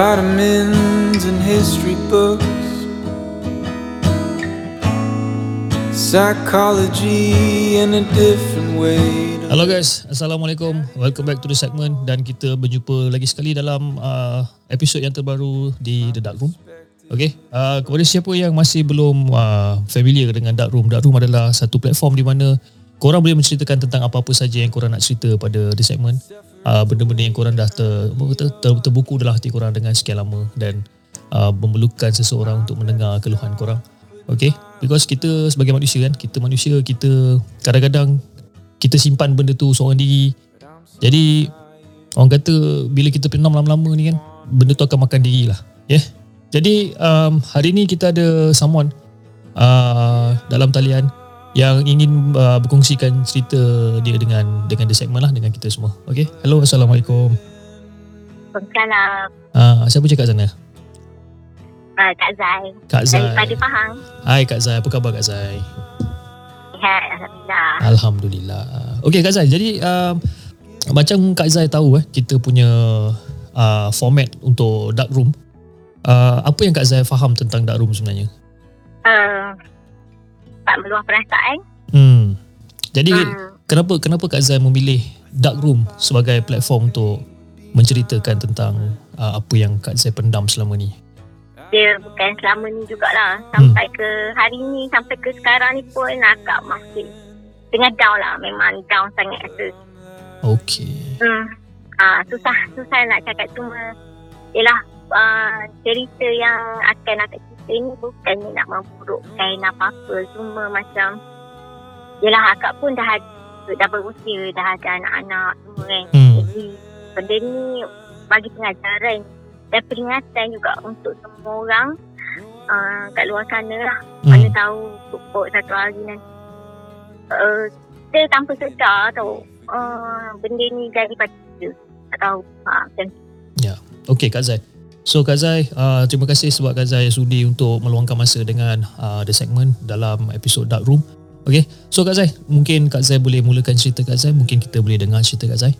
Vitamins and history books. Psychology in a different way. Hello guys, Assalamualaikum. Welcome back to the segment dan kita berjumpa lagi sekali dalam uh, episod yang terbaru di The Dark Room. Okay, uh, kepada siapa yang masih belum uh, familiar dengan Dark Room, Dark Room adalah satu platform di mana korang boleh menceritakan tentang apa-apa saja yang korang nak cerita pada the segment. Uh, benda-benda yang korang dah ter, ter, terbuku dalam hati korang dengan sekian lama dan uh, memerlukan seseorang untuk mendengar keluhan korang. Okay, because kita sebagai manusia kan, kita manusia, kita kadang-kadang kita simpan benda tu seorang diri. Jadi orang kata bila kita penam lama-lama ni kan, benda tu akan makan diri lah. Yeah. Jadi um, hari ni kita ada someone uh, dalam talian yang ingin uh, berkongsikan cerita dia dengan dengan the segment lah dengan kita semua. Okay. Hello, Assalamualaikum. Waalaikumsalam. Uh, siapa cakap sana? Uh, Kak Zai. Kak Zai. Daripada Pahang. Hai Kak Zai, apa khabar Kak Zai? Sihat, Alhamdulillah. Alhamdulillah. Okey Kak Zai, jadi um, macam Kak Zai tahu eh, kita punya uh, format untuk dark room. Uh, apa yang Kak Zai faham tentang dark room sebenarnya? Uh, tak meluah perasaan. Hmm. Jadi Hmm. kenapa kenapa Kak Zai memilih dark room sebagai platform untuk menceritakan tentang uh, apa yang Kak Zai pendam selama ni? Dia bukan selama ni jugalah. Sampai ke hari ni, sampai ke sekarang ni pun akak masih tengah down lah. Memang down sangat rasa. Okey. Hmm. Ah, susah, susah nak cakap cuma Yelah, uh, cerita yang akan akak cerita ni bukannya nak memburukkan apa-apa. Cuma macam, yelah akak pun dah dah berusia, dah ada anak-anak semua kan. Hmm. Jadi, benda ni bagi pengajaran dan peringatan juga untuk semua orang uh, kat luar sana lah. Hmm. Mana tahu pokok satu hari nanti. Uh, kita tanpa sedar tau. Uh, benda ni jadi pada kita. Tak tahu. Ha, macam tu. Okey Kak Zai. So Kak Zai, uh, terima kasih sebab Kak Zai sudi untuk meluangkan masa dengan uh, the segment dalam episod Dark Room. Okey. So Kak Zai, mungkin Kak Zai boleh mulakan cerita Kak Zai, mungkin kita boleh dengar cerita Kak Zai.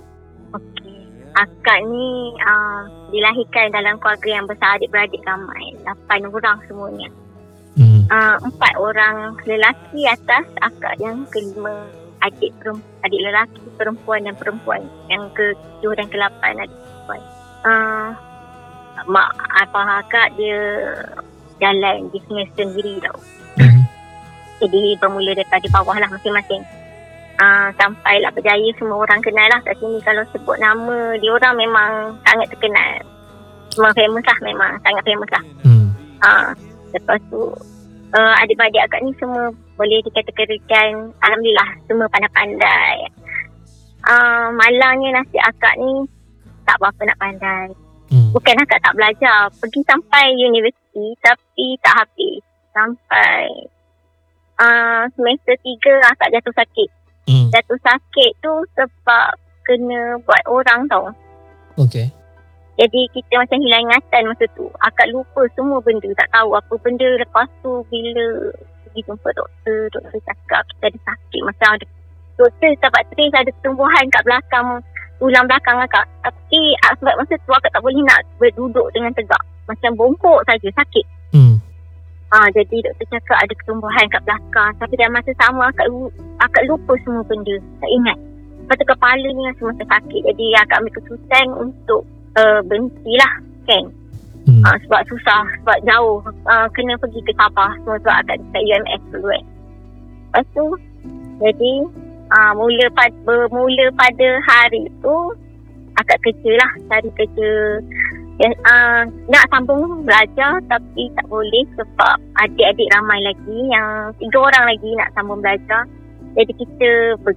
Akak ni uh, dilahirkan dalam keluarga yang besar adik-beradik ramai. Lapan orang semuanya. Hmm. Uh, empat orang lelaki atas akak yang kelima adik perempuan, adik lelaki perempuan dan perempuan yang ke tujuh dan ke lapan adik perempuan. Uh, mak abang akak dia jalan bisnes sendiri tau. Hmm. Jadi bermula daripada bawah lah masing-masing. Uh, sampailah berjaya semua orang kenal lah kat sini kalau sebut nama dia orang memang sangat terkenal. Memang famous lah memang sangat famous lah. Hmm. Uh, lepas tu uh, adik-adik akak ni semua boleh dikategorikan Alhamdulillah semua pandai-pandai. Uh, malangnya nasib akak ni tak berapa nak pandai. Hmm. Bukan akak tak belajar. Pergi sampai universiti tapi tak habis. Sampai uh, semester tiga akak jatuh sakit. Hmm. Jatuh sakit tu sebab kena buat orang tau. Okey. Jadi kita macam hilang ingatan masa tu. Akak lupa semua benda. Tak tahu apa benda. Lepas tu bila pergi jumpa doktor. Doktor cakap kita ada sakit. Macam ada doktor dapat trace ada tumbuhan kat belakang. Tulang belakang akak. Tapi ah, sebab masa tu akak tak boleh nak berduduk dengan tegak. Macam bongkok saja sakit. Hmm. Ah, jadi doktor cakap ada ketumbuhan kat belakang. Tapi dalam masa sama akak, akak lupa semua benda. Tak ingat. Lepas tu kepala ni macam sakit. Jadi akak ambil keputusan untuk uh, berhentilah kan. Hmm. Uh, sebab susah, sebab jauh. Uh, kena pergi ke Sabah semua sebab akak dekat UMS dulu kan. Lepas tu, jadi uh, mula pada, bermula pada hari tu, akak kerja lah. Cari kerja Ya, uh, nak sambung belajar tapi tak boleh sebab adik-adik ramai lagi yang tiga orang lagi nak sambung belajar. Jadi kita ber,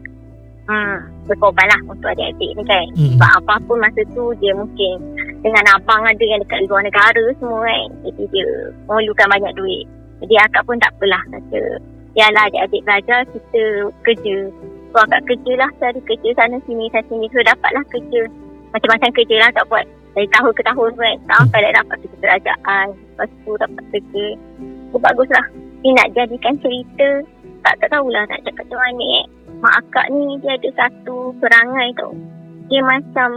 hmm, berkorban lah untuk adik-adik ni kan. Hmm. Sebab apa pun masa tu dia mungkin dengan abang ada yang dekat luar negara semua kan. Jadi dia memerlukan banyak duit. Jadi akak pun tak apalah kata. Yalah adik-adik belajar kita kerja. So akak kerja lah cari kerja sana sini sana sini. So dapatlah kerja. Macam-macam kerja lah tak buat. Dari tahun ke tahun kan sampai dah dapat kerja kerajaan. Lepas tu dapat kerja. Oh, baguslah ni nak jadikan cerita. Tak tak tahulah nak cakap macam mana eh. Mak akak ni dia ada satu perangai tau. Dia macam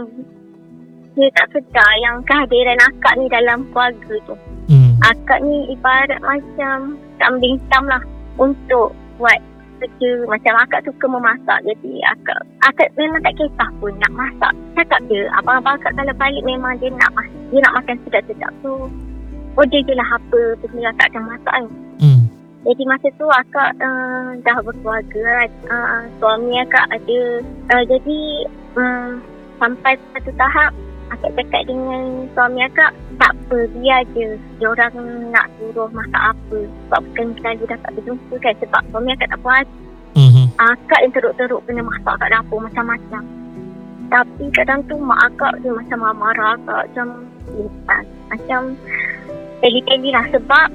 dia tak sedar yang kehadiran akak ni dalam keluarga tu. Hmm. Akak ni ibarat macam kambing hitam lah untuk buat kerja. Macam akak suka memasak. Jadi akak akak memang tak kisah pun nak masak. Cakap je, abang-abang akak kalau balik memang dia nak dia nak makan sedap-sedap tu. Order je lah apa benda akak akan masak kan. Hmm. Jadi masa tu akak uh, dah berkeluarga. Uh, suami akak ada. Uh, jadi um, sampai satu tahap akak cakap dengan suami akak tak apa biar je. Dia orang nak suruh masak apa. Sebab bukan selalu dapat berjumpa kan sebab suami akak tak puas. Hmm. akak yang teruk-teruk kena masak kat dapur macam-macam. Tapi kadang tu mak akak dia macam marah akak macam lepas macam peli-peli lah. Sebab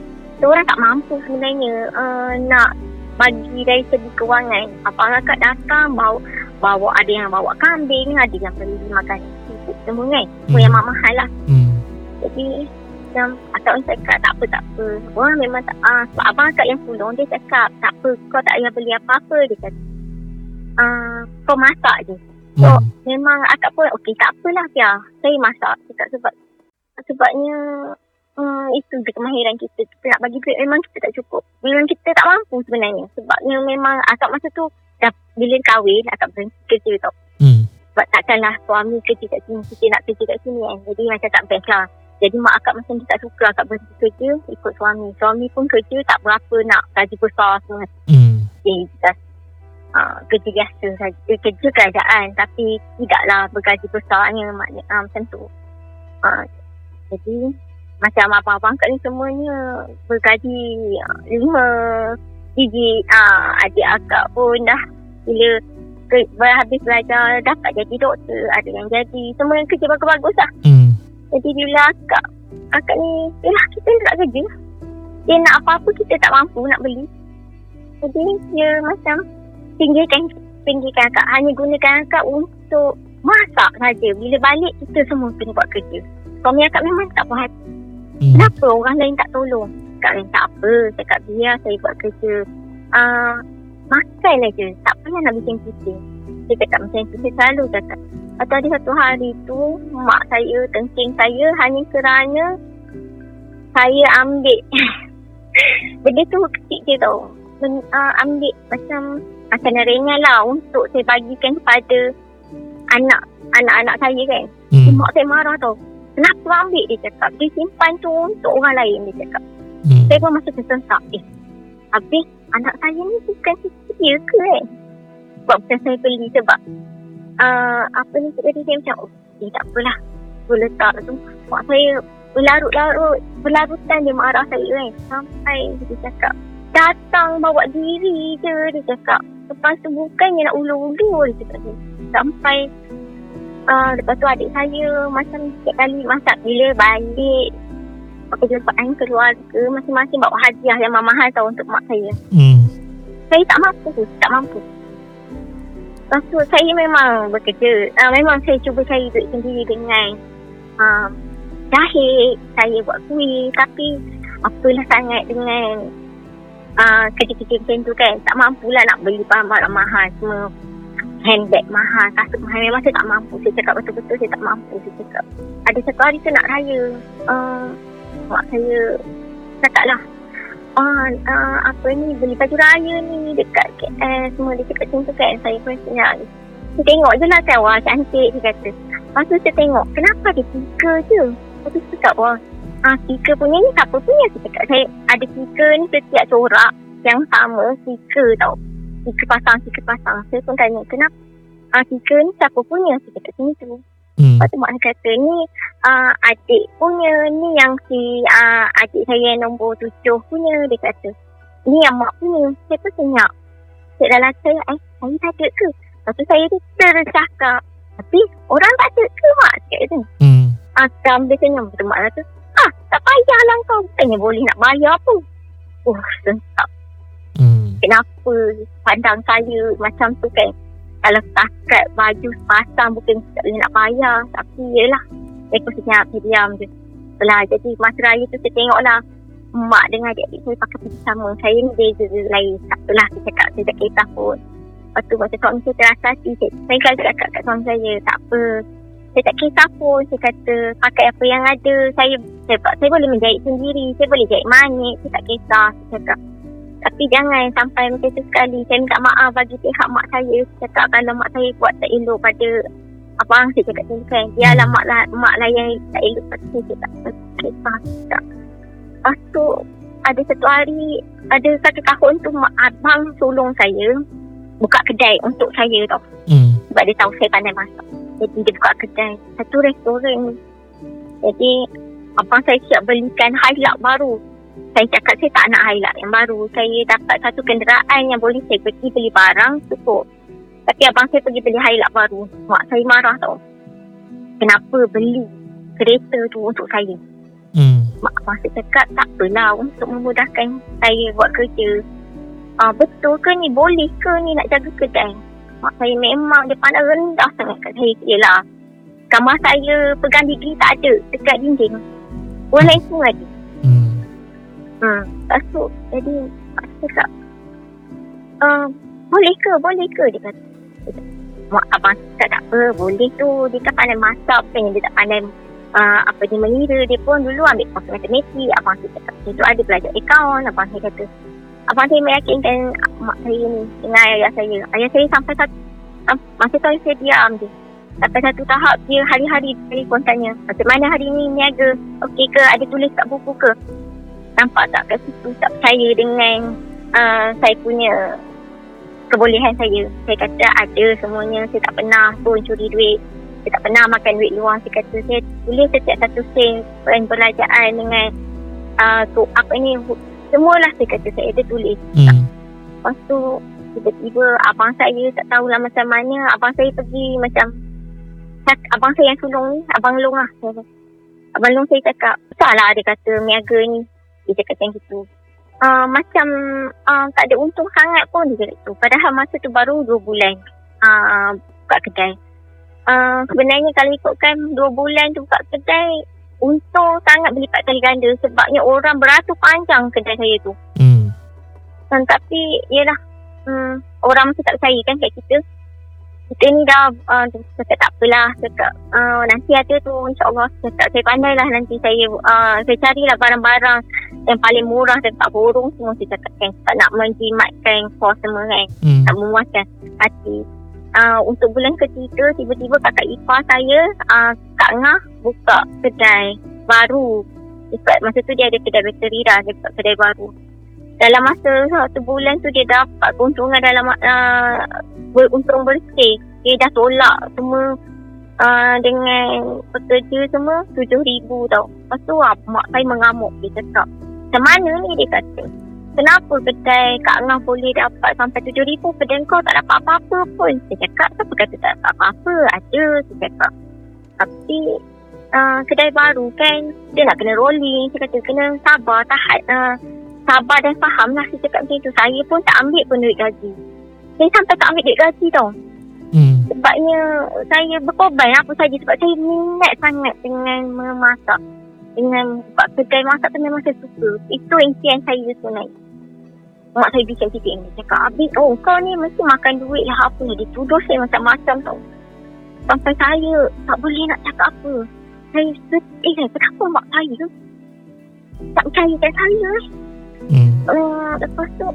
orang tak mampu sebenarnya uh, nak bagi dari segi kewangan. Abang akak datang bawa bawa ada yang bawa kambing ada yang beli makan semua kan semua Hmm. yang mahal lah Hmm. jadi macam akak orang cakap tak apa tak apa orang memang tak ah, sebab abang akak yang pulung dia cakap tak apa kau tak payah beli apa-apa dia kata ah, kau masak je So, Hmm. memang akak pun okey tak apalah Pia. Saya masak cakap sebab sebabnya hmm, itu je kemahiran kita. Kita nak bagi duit memang kita tak cukup. Memang kita tak mampu sebenarnya. Sebabnya memang akak masa tu dah bila kahwin akak berhenti kerja tau. Sebab takkanlah suami kerja kat sini, kita nak kerja kat sini kan. Jadi macam tak best lah. Jadi mak akak macam dia tak suka akak berhenti kerja ikut suami. Suami pun kerja tak berapa nak gaji besar semua. Hmm. Dia just uh, kerja biasa saja. Dia kerja kerajaan tapi tidaklah bergaji besarnya maknanya uh, macam tu. Uh, jadi macam abang-abang kat ni semuanya bergaji uh, lima digit. Uh, adik akak pun dah bila habis belajar dapat jadi doktor. Ada yang jadi. Semua yang kerja bagus-bagus lah. Hmm. Jadi bila akak Akak ni Yelah kita nak kerja Dia nak apa-apa kita tak mampu nak beli Jadi dia macam Pinggirkan Pinggirkan akak Hanya gunakan akak untuk Masak saja Bila balik kita semua kena buat kerja Suami akak memang tak puas hati Hmm. Kenapa orang lain tak tolong Cakap lain tak apa Cakap biar saya buat kerja uh, Makan aja. Tak payah nak bikin kita Dia cakap macam tu. Saya selalu cakap. Atau ada satu hari tu Mak saya Kencing saya Hanya kerana Saya ambil. Benda tu kecil je tau. Men, uh, Ambil macam Makanan ringan lah Untuk saya bagikan kepada Anak Anak-anak saya kan. Hmm. Mak saya marah tau. Kenapa ambil? Dia cakap. Dia simpan tu untuk orang lain dia cakap. Hmm. Saya pun masih tersentak. Eh Habis anak saya ni bukan dia ke eh? Sebab bukan saya beli sebab uh, Apa ni tadi dia macam Oh eh, tak apalah. Saya letak tu. Mak saya berlarut-larut Berlarutan dia marah saya kan Sampai dia cakap Datang bawa diri je Dia cakap. Lepas tu bukannya nak ulu-ulu Dia cakap tu. Sampai uh, Lepas tu adik saya Macam setiap kali masak Bila balik Perjumpaan keluarga Masing-masing bawa hadiah yang mahal tau Untuk mak saya. Hmm. Saya tak mampu Tak mampu. Lepas tu saya memang bekerja uh, Memang saya cuba cari duit sendiri dengan uh, Jahit Saya buat kuih. Tapi Apalah sangat dengan uh, Kerja-kerja macam tu kan. Tak mampulah nak beli barang-barang mahal Semua handbag mahal Kasut mahal Memang saya tak mampu. Saya cakap betul-betul Saya tak mampu. Saya cakap Ada satu hari tu nak raya. Uh, Mak saya Cakap lah Ah, uh, apa ni beli baju raya ni dekat KL semua dia cakap macam tu kan saya pun senyap saya tengok je lah kan. Wah cantik dia kata. Lepas tu saya tengok kenapa ada stiker je? Lepas tu saya cakap wah ah, stiker punya ni siapa punya saya cakap. Saya ada stiker ni setiap corak yang sama stiker tau. Stiker pasang stiker pasang. Saya pun tanya kenapa? Ah, stiker ni siapa punya saya cakap macam tu Hmm. Lepas tu mak saya kata ni uh, adik punya ni yang si uh, adik saya yang nombor tujuh punya dia kata. Ni yang mak punya saya pun senyap. Cik dalam saya eh saya tak ada ke? Lepas tu saya tu tercakap tapi orang tak ada ke mak? Cakap tu Hmm. Akam dia senyum. Betul mak kata ah tak payahlah kau. Bukannya boleh nak bayar pun oh sentak Hmm. kenapa pandang saya macam tu kan kalau setakat baju pasang bukan tak boleh nak bayar tapi yelah saya pun senyap saya diam je Setelah jadi masa raya tu saya tengok lah mak dengan adik-adik saya pakai baju sama saya ni beza lain tak apalah saya cakap saya tak kisah pun lepas tu macam suami saya terasa saya, saya kalau cakap kat suami saya tak apa Saya tak kisah pun. Saya kata pakai apa yang ada. Saya saya, saya boleh menjahit sendiri. Saya boleh jahit manik. Saya tak kisah. Saya cakap. Tapi jangan sampai macam tu sekali. Saya minta maaf bagi pihak mak saya. Cakap kalau mak saya buat tak elok pada abang saya cakap macam tu kan. Biarlah mak, lah, mak lah yang tak elok pada saya. Saya tak kisah. Lepas tu ada satu hari, ada satu tahun tu mak abang tolong saya buka kedai untuk saya tau. Hmm. Sebab dia tahu saya pandai masak. Jadi dia buka kedai. Satu restoran. Jadi abang saya siap belikan highlight baru. Saya cakap saya tak nak highlight yang baru. Saya dapat satu kenderaan yang boleh saya pergi beli barang cukup. Tapi abang saya pergi beli highlight baru. Mak saya marah tau. Kenapa beli kereta tu untuk saya? Hmm. Mak abang saya cakap tak apalah untuk memudahkan saya buat kerja. Ah, betul ke ni? Boleh ke ni nak jaga kedai? Mak saya memang dia pandang rendah sangat kat saya. Yelah. Kamar saya pegang degree tak ada dekat dinding. Orang lain semua ada. Hmm. Lepas tu, jadi saya cakap, uh, boleh ke? Boleh ke? Dia kata. Mak abang cakap tak apa. Boleh tu. Dia kan pandai masak. Bukan dia tak pandai uh, apa dia mengira. Dia pun dulu ambil kursus matematik. Abang saya cakap. Dia tu ada belajar akaun. Abang saya kata. Abang saya meyakinkan mak saya ni dengan ayah saya. Ayah saya sampai satu, masa tu saya diam je. Sampai satu tahap dia hari-hari telefon tanya. Macam mana hari ni niaga? Okey ke? Ada tulis kat buku ke? Nampak tak kat situ tak percaya dengan uh, saya punya kebolehan saya. Saya kata ada semuanya. Saya tak pernah pun curi duit. Saya tak pernah makan duit luar. Saya kata saya tulis setiap satu sen perbelanjaan dengan uh, tu, apa ni Semualah saya kata saya ada tulis. Hmm. Lepas tu tiba-tiba abang saya tak tahulah macam mana. Abang saya pergi macam abang saya yang sulung ni, abang long lah. Abang long saya cakap, salah dia kata niaga ni. Dia cakap macam gitu. Uh, macam uh, tak ada untung sangat pun dia cakap tu. Padahal masa tu baru 2 bulan uh, buka kedai. Uh, sebenarnya kalau ikutkan 2 bulan tu buka kedai, untung sangat berlipat kali ganda sebabnya orang beratur panjang kedai saya tu. Hmm. Hmm, tapi yelah hmm, orang mesti tak percaya kan kat kita. Kita ni dah uh, cakap tak apalah. Cakap uh, nanti ada tu insyaAllah. Cakap saya pandai lah nanti saya uh, saya carilah barang-barang yang paling murah dan tak borong semua saya cakap kan. Tak nak menjimatkan kos semua kan. Hmm. Tak memuaskan hati. Uh, untuk bulan ketiga tiba-tiba kakak ipar saya uh, Kak Ngah buka kedai baru Dekat masa tu dia ada kedai bateri dah buka kedai baru Dalam masa satu bulan tu dia dapat keuntungan dalam uh, Untung bersih. Dia dah tolak semua uh, Dengan pekerja semua RM7,000 tau. Lepas tu uh, mak saya mengamuk Dia cakap Macam mana ni? dia kata. Kenapa kedai Kak Ngah boleh dapat sampai RM7,000 Kedai kau tak dapat apa-apa pun. Saya cakap Siapa kata tak dapat apa-apa? Ada Saya cakap. Tapi uh, Kedai baru kan Dia nak kena rolling. Saya kata kena sabar Tahan uh, Sabar dan faham lah Saya cakap macam tu. Saya pun tak ambil pun duit gaji. Saya sampai tak ambil duit gaji tau. Hmm. Sebabnya Saya berkorban apa saja. Sebab saya minat sangat Dengan memasak. Dengan buat kedai masak tu memang saya suka. Itu impian saya sebenarnya. Mak saya bising titik ni Cakap Habis oh kau ni mesti makan duit lah. Apa lah Dia tuduh saya macam-macam tau. Sampai saya Tak boleh nak cakap apa. Saya sedih eh, Kenapa mak saya Tak percayakan saya eh Hmm. uh, Lepas tu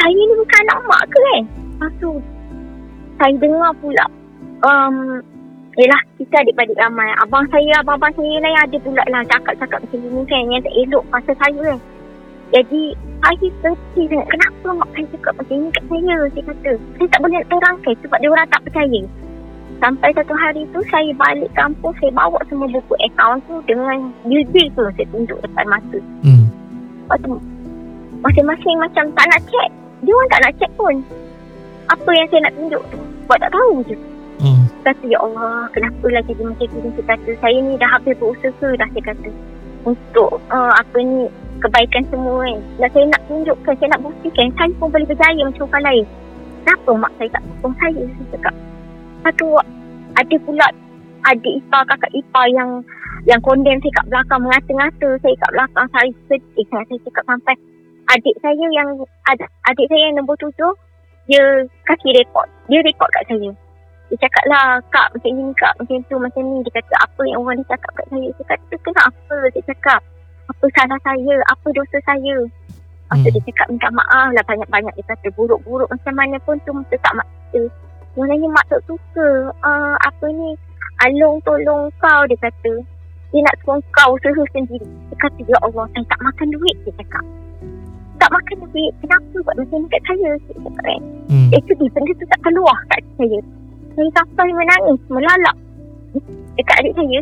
Saya ni bukan anak mak ke kan Lepas tu Saya dengar pula um, Yelah kita adik-adik ramai. Abang saya, abang-abang saya lain ada pula lah Cakap-cakap macam ni kan Yang tak elok pasal saya kan Jadi Saya sangat Kenapa mak saya cakap macam ni kat saya Saya kata. Saya tak boleh nak terangkan Sebab dia orang tak percaya. Sampai satu hari tu Saya balik kampung Saya bawa semua buku akaun tu Dengan bil-bil tu Saya tunjuk depan mata. Hmm. Lepas tu Masing-masing macam tak nak check Dia orang tak nak check pun. Apa yang saya nak tunjuk tu Buat tak tahu je. Hmm. Kata ya Allah Kenapa lah jadi macam ni Saya kata Saya ni dah habis berusaha dah Saya kata. Untuk uh, Apa ni Kebaikan semua kan Dan saya nak tunjukkan Saya nak buktikan Saya pun boleh berjaya Macam orang lain. Kenapa mak saya tak sokong saya Saya cakap. Satu Ada pula Adik ipar kakak ipar yang Yang condemn saya kat belakang Mengata-ngata saya kat belakang Saya sedih. Saya cakap sampai Adik saya yang ad, Adik saya yang nombor tujuh Dia kasih report Dia report kat saya Dia cakap lah, kak macam ni, kak macam tu, macam ni. Dia kata, apa yang orang ni cakap kat saya? Saya kata, kenapa? Dia cakap, apa salah saya? Apa dosa saya? Lepas tu Hmm. dia cakap, minta maaf lah banyak-banyak. Dia kata, buruk-buruk macam mana pun tu tak maksa. Sebenarnya mak tak suka. Uh, apa ni, Along tolong kau, dia kata. Dia nak suruh kau usaha sendiri. Dia kata, ya Allah, saya tak makan duit, dia cakap. Tak makan duit, kenapa buat macam ni kat saya? Dia cakap kan. Hmm. Eh tu benda tu tak keluar kat saya. Saya sampai menangis, melalak. Dekat adik saya,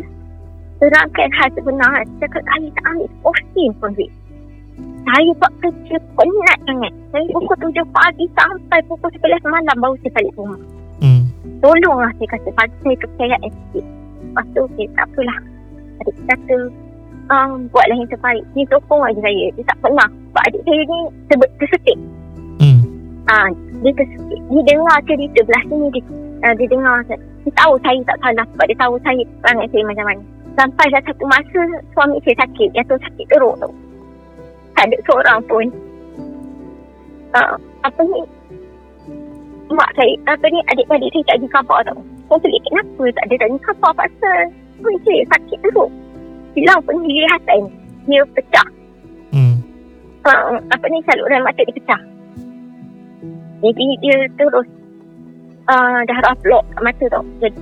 terangkan hal sebenar. Cakap saya tak ambil porsi pun duit. Saya buat kerja penat sangat. Saya pukul 7 pagi sampai pukul 11 malam baru saya balik rumah. Hmm. Tolonglah saya kata bagi saya kepercayaan sikit. Lepas tu okay, tak apalah. Adik kata um, buatlah yang terbaik. Dia sokong aja saya. Dia tak pernah. Sebab adik saya ni ter- tersetik. Hmm. Ah, dia tersikit. Dia dengar cerita belah sini dia, uh, dia dengar dia tahu saya tak salah sebab dia tahu saya perangai saya macam mana. Sampai dah satu masa suami saya sakit. Yang tu sakit teruk tu. Tak ada seorang pun. Uh, apa ni? Mak saya, apa ni adik-adik saya tak ada khabar tau. Saya pelik kenapa tak ada tanya khabar pasal suami saya sakit teruk. Hilang penglihatan. Dia pecah. Hmm. Uh, apa ni saluran mata dia pecah. Jadi dia terus uh, darah blok kat mata tau. Jadi,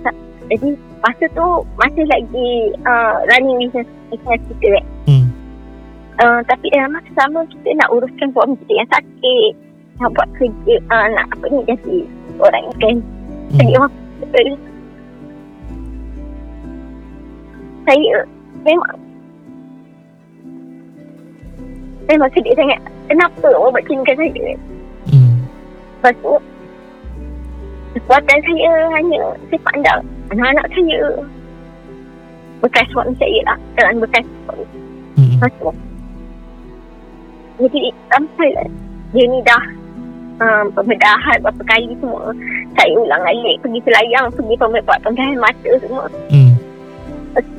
jadi masa tu masih lagi uh, running business, business kita kan. Hmm. Uh, tapi dalam masa sama kita nak uruskan suami kita yang sakit. Nak buat kerja, uh, nak apa ni jadi orang yang kan. Hmm. Jadi hospital. Saya memang memang sedih sangat. Kenapa orang buat macam saya? Hmm. Lepas tu Kekuatan saya hanya Saya pandang Anak-anak saya Bekas suami saya lah Dengan bekas suami Hmm. Lepas tu Jadi sampai lah Dia ni dah um, Pembedahan berapa kali semua Saya ulang alik Pergi selayang Pergi pembedahan mata semua Hmm.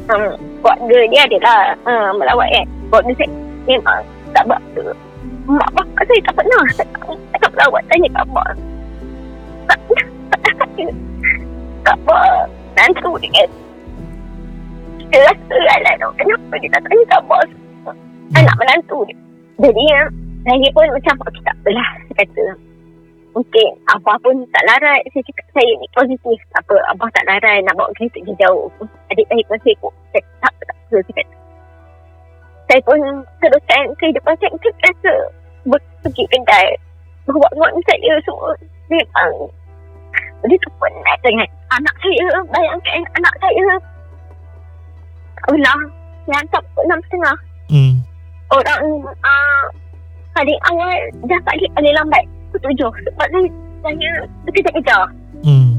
um, Keluarga dia adalah um, Melawat kan Keluarga saya Memang tak buat tu Mak bapak saya tak pernah. Tak, tak, melawat Tanya khabar Tak Tak tak tanya Khabar Nantu dia kan Kita rasa lah tau Kenapa dia tak tanya khabar Anak menantu dia. Jadi ya Saya pun macam Okay tak apalah Saya kata Mungkin Abah pun tak larat. Saya cakap saya ni positif. Tak apa Abah tak larat Nak bawa kereta pergi jauh. Adik saya pun Saya kata, tak apa tak. Apa Saya kata saya pun teruskan kehidupan saya. Saya rasa pergi kedai. Suami saya semua. Memang Begitu penat dengan anak saya Bayangkan anak saya. Ulang Yang hantar pukul enam setengah. Hmm. Orang uh, Paling awal Dah balik paling lambat Pukul tujuh. Sebab saya Saya Kejar-kejar Hmm.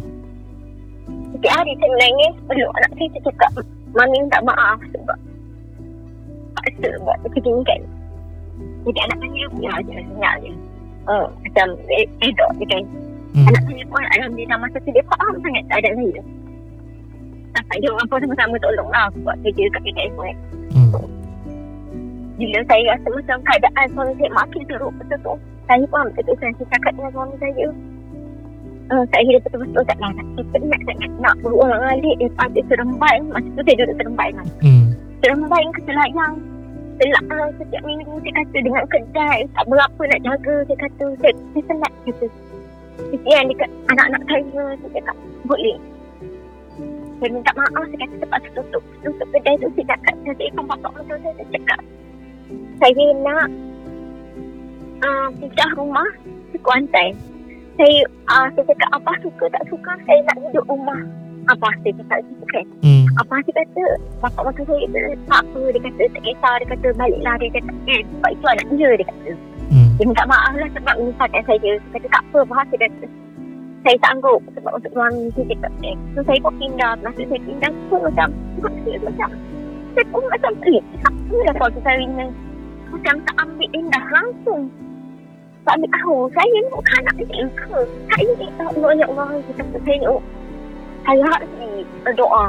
Setiap hari saya menangis Peluk anak saya Saya cakap Mami minta maaf Sebab Paksa buat kerja ni kan Jadi anak saya Ya je Senyap je. Uh, Macam red- Redok je kan. Hmm. Anak saya pun Alhamdulillah Masa tu dia faham sangat Keadaan saya. Sampai dia orang pun sama-sama tolong lah Buat kerja kat kedai pun. Hmm. Bila saya rasa macam Keadaan suami saya makin teruk Betul tu Saya pun betul-betul Saya cakap dengan suami saya Uh, saya hidup betul-betul tak larat. Saya penat sangat nak berulang alik daripada seremban. Masa tu saya duduk seremban kan. Hmm. Seremban ke selayang. Selak uh, setiap minggu saya kata dengan kedai. Tak berapa nak jaga. Saya kata saya, saya penat kata. Kesian dekat anak-anak saya. Saya cakap boleh. Saya minta maaf. Saya kata terpaksa tutup. Tutup kedai tu saya cakap. Saya telefon bapak betul saya, saya cakap. Saya nak uh, pindah rumah ke Kuantan saya uh, saya cakap apa suka tak suka? Saya nak hidup rumah. Apa saya cakap gitu kan. Hmm. apa saya kata bapak masa saya kata tak apa dia kata tak kisah dia kata baliklah dia kata kan sebab itu anak dia dia kata. Hmm. dia minta maaf lah sebab menyusahkan saya. Dia kata tak apa bahas dia kata. Saya sanggup sebab untuk suami dia cakap kan so saya pun pindah. Masa saya pindah pun macam macam saya pun macam pelik apa lah kalau saya ni. Macam tak ambil indah langsung tak ambil tahu saya ni bukan anak dia ke saya ni tak Allah ya Allah kata saya ni oh, saya harus berdoa.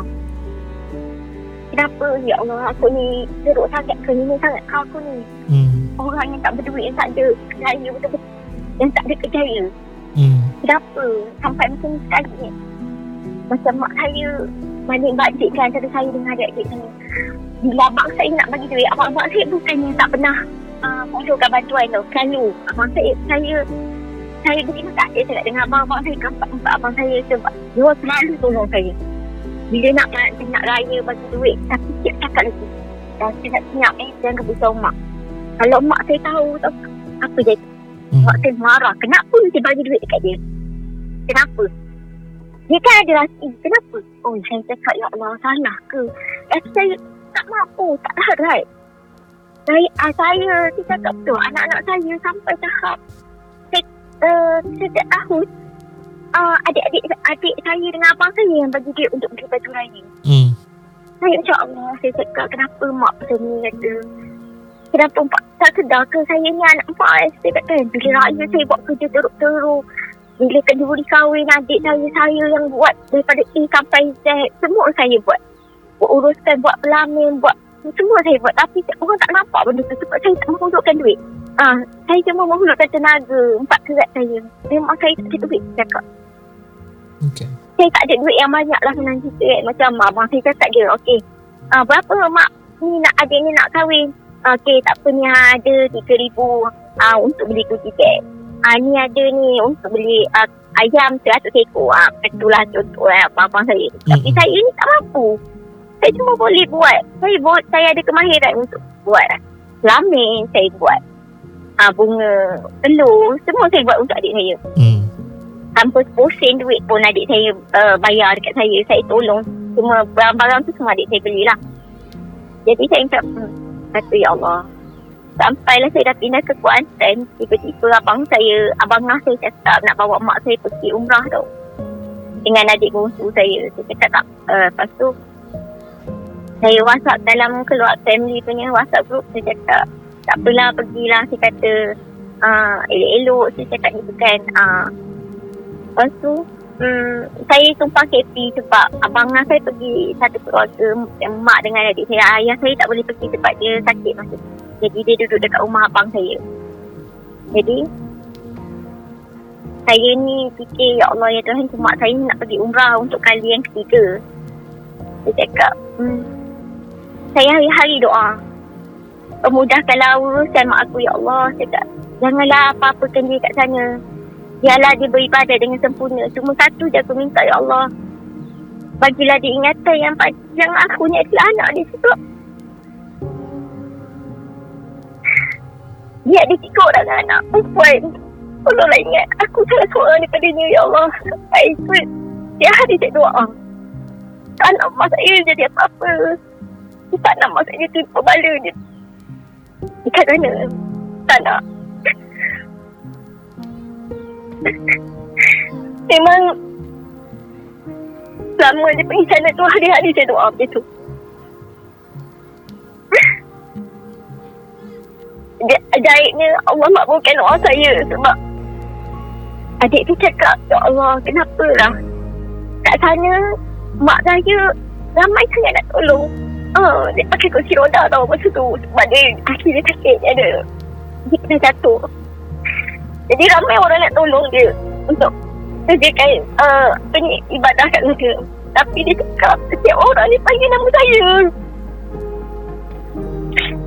Kenapa? Ya Allah aku ni teruk sangat ke ni sangat kau aku ni? Hmm. orang yang tak berduit yang tak ada kerjaya betul-betul yang tak ada kerjaya. Hmm. kenapa? Sampai macam ni sekali ni. Macam mak saya banding badik kan antara saya dengan adik-adik saya. Bila abang saya nak bagi duit, abang-abang saya bukannya tak pernah uh, mohonkan bantuan tu. Selalu abang saya, saya saya berterima kasih sangat dengan abang-abang saya kampak-kampak abang saya sebab dia selalu tolong saya. Bila nak nak raya bagi duit, tapi siap cakap lagi. Dan saya nak senyap eh, jangan beritahu mak. Kalau mak saya tahu, tahu apa jadi? Hmm. Mak saya marah. Kenapa saya bagi duit dekat dia? Kenapa? Dia kan ada rasa, kenapa? Oh, saya cakap, ya Allah, salah ke? Rasa saya tak mampu, tak larat. Saya, ah, saya, saya cakap tu, anak-anak saya sampai tahap saya, uh, setiap tahun, uh, adik-adik adik saya dengan abang saya yang bagi duit untuk beli baju raya. Hmm. Saya macam Allah, saya cakap kenapa mak macam ni kata. Kenapa mak tak sedar ke saya ni anak mak eh. Saya kata bila raya saya buat kerja teruk-teruk. Bila kenduri kahwin adik saya, saya yang buat daripada A sampai Z. Semua saya buat. Buat uruskan, buat pelamin, buat semua saya buat. Tapi orang tak nampak benda tu sebab saya tak menghulurkan duit. Ah, saya cuma menghulurkan tenaga empat kerat saya. Memang saya tak ada duit cakap. Okay. Saya tak ada duit yang banyak lah senang cerita kan. Macam abang saya cakap dia, okey. Ah, berapa mak ni nak adik ni nak kahwin? Ah, Okey, tak apa ni ada RM3,000 ah, untuk beli kunci beg. Ah, ni ada ni untuk beli ah, ayam 100 ekor. Ah, itulah contoh eh, abang saya. Tapi Mm-mm. saya ni tak mampu. Saya cuma boleh buat. Saya buat, saya ada kemahiran untuk buat. Lamin saya buat. Ah, bunga telur, semua saya buat untuk adik saya Hmm. tanpa sen duit pun adik saya uh, bayar dekat saya. Saya tolong semua barang-barang tu semua adik saya belilah. Jadi saya cakap, hmm, kata ya Allah. Sampailah saya dah pindah ke Kuantan, tiba-tiba abang saya, abang ngah saya cakap nak bawa mak saya pergi umrah tau. Dengan adik bongsu saya. Saya cakap tak. Uh, lepas tu, saya whatsapp dalam keluar family punya whatsapp group. Saya cakap, tak apalah pergilah. Saya kata, uh, elok-elok. Saya cakap gitu kan. Uh, Lepas tu hmm, Saya tumpah happy sebab Abang saya pergi Satu keluarga Mak dengan adik saya Ayah saya tak boleh pergi Sebab dia sakit masa tu Jadi dia duduk dekat rumah abang saya Jadi Saya ni fikir Ya Allah ya Tuhan Mak saya ni nak pergi umrah Untuk kali yang ketiga Saya cakap hmm, Saya hari-hari doa Pemudahkanlah urusan mak aku Ya Allah Saya cakap Janganlah apa-apakan dia kat sana Biarlah dia beribadah dengan sempurna. Cuma satu je aku minta, Ya Allah. Bagilah dia ingatan yang, yang aku ni adalah anak dia sebab dia ada tiga orang anak perempuan. Tolonglah ingat aku salah seorang daripada dia, Ya Allah. Saya ikut dia hari saya doa. Tak nak saya jadi apa-apa. Tak nak mak saya timpa bala dia. Dekat sana. Tak nak. Memang Selama dia pergi sana tu Hari-hari saya doa macam tu Ajaibnya Allah makbulkan doa saya Sebab Adik tu cakap Ya Allah kenapa lah Kat sana Mak saya Ramai sangat nak tolong Ah, dia pakai kursi roda tau masa tu Sebab dia kaki dia sakit Dia ada Dia kena jatuh jadi ramai orang nak tolong dia untuk kerjakan uh, apa ni, ibadah kat dia. Tapi dia cakap setiap orang ni panggil nama saya.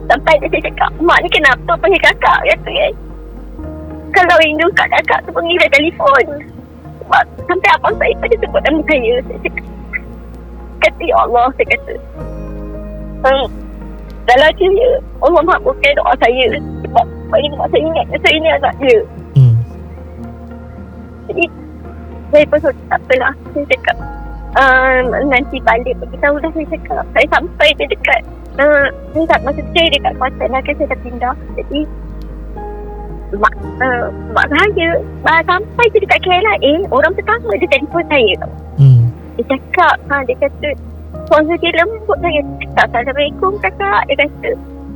Sampai dia cakap, mak ni kenapa panggil kakak kata kan. Kalau rindu kat kakak tu panggil dia telefon. Sebab sampai abang saya pada sebut nama saya. Saya cakap, kata ya Allah, saya kata. Hmm, dalam dia, Allah makbulkan doa saya. Sebab bagi mak saya ingat saya ni anak dia. Hmm. Jadi saya pun cakap tak apalah. Saya cakap uh, nanti balik beritahu dah saya cakap. Saya sampai dia dekat uh, saya tak masa saya dekat Kuantan lah kan saya dah pindah. Jadi mak uh, mak saya uh, sampai je dekat KLIA orang pertama dia telefon saya tau. Hmm. Dia cakap ha, dia kata suara dia lembut saya cakap Assalamualaikum kakak. Dia kata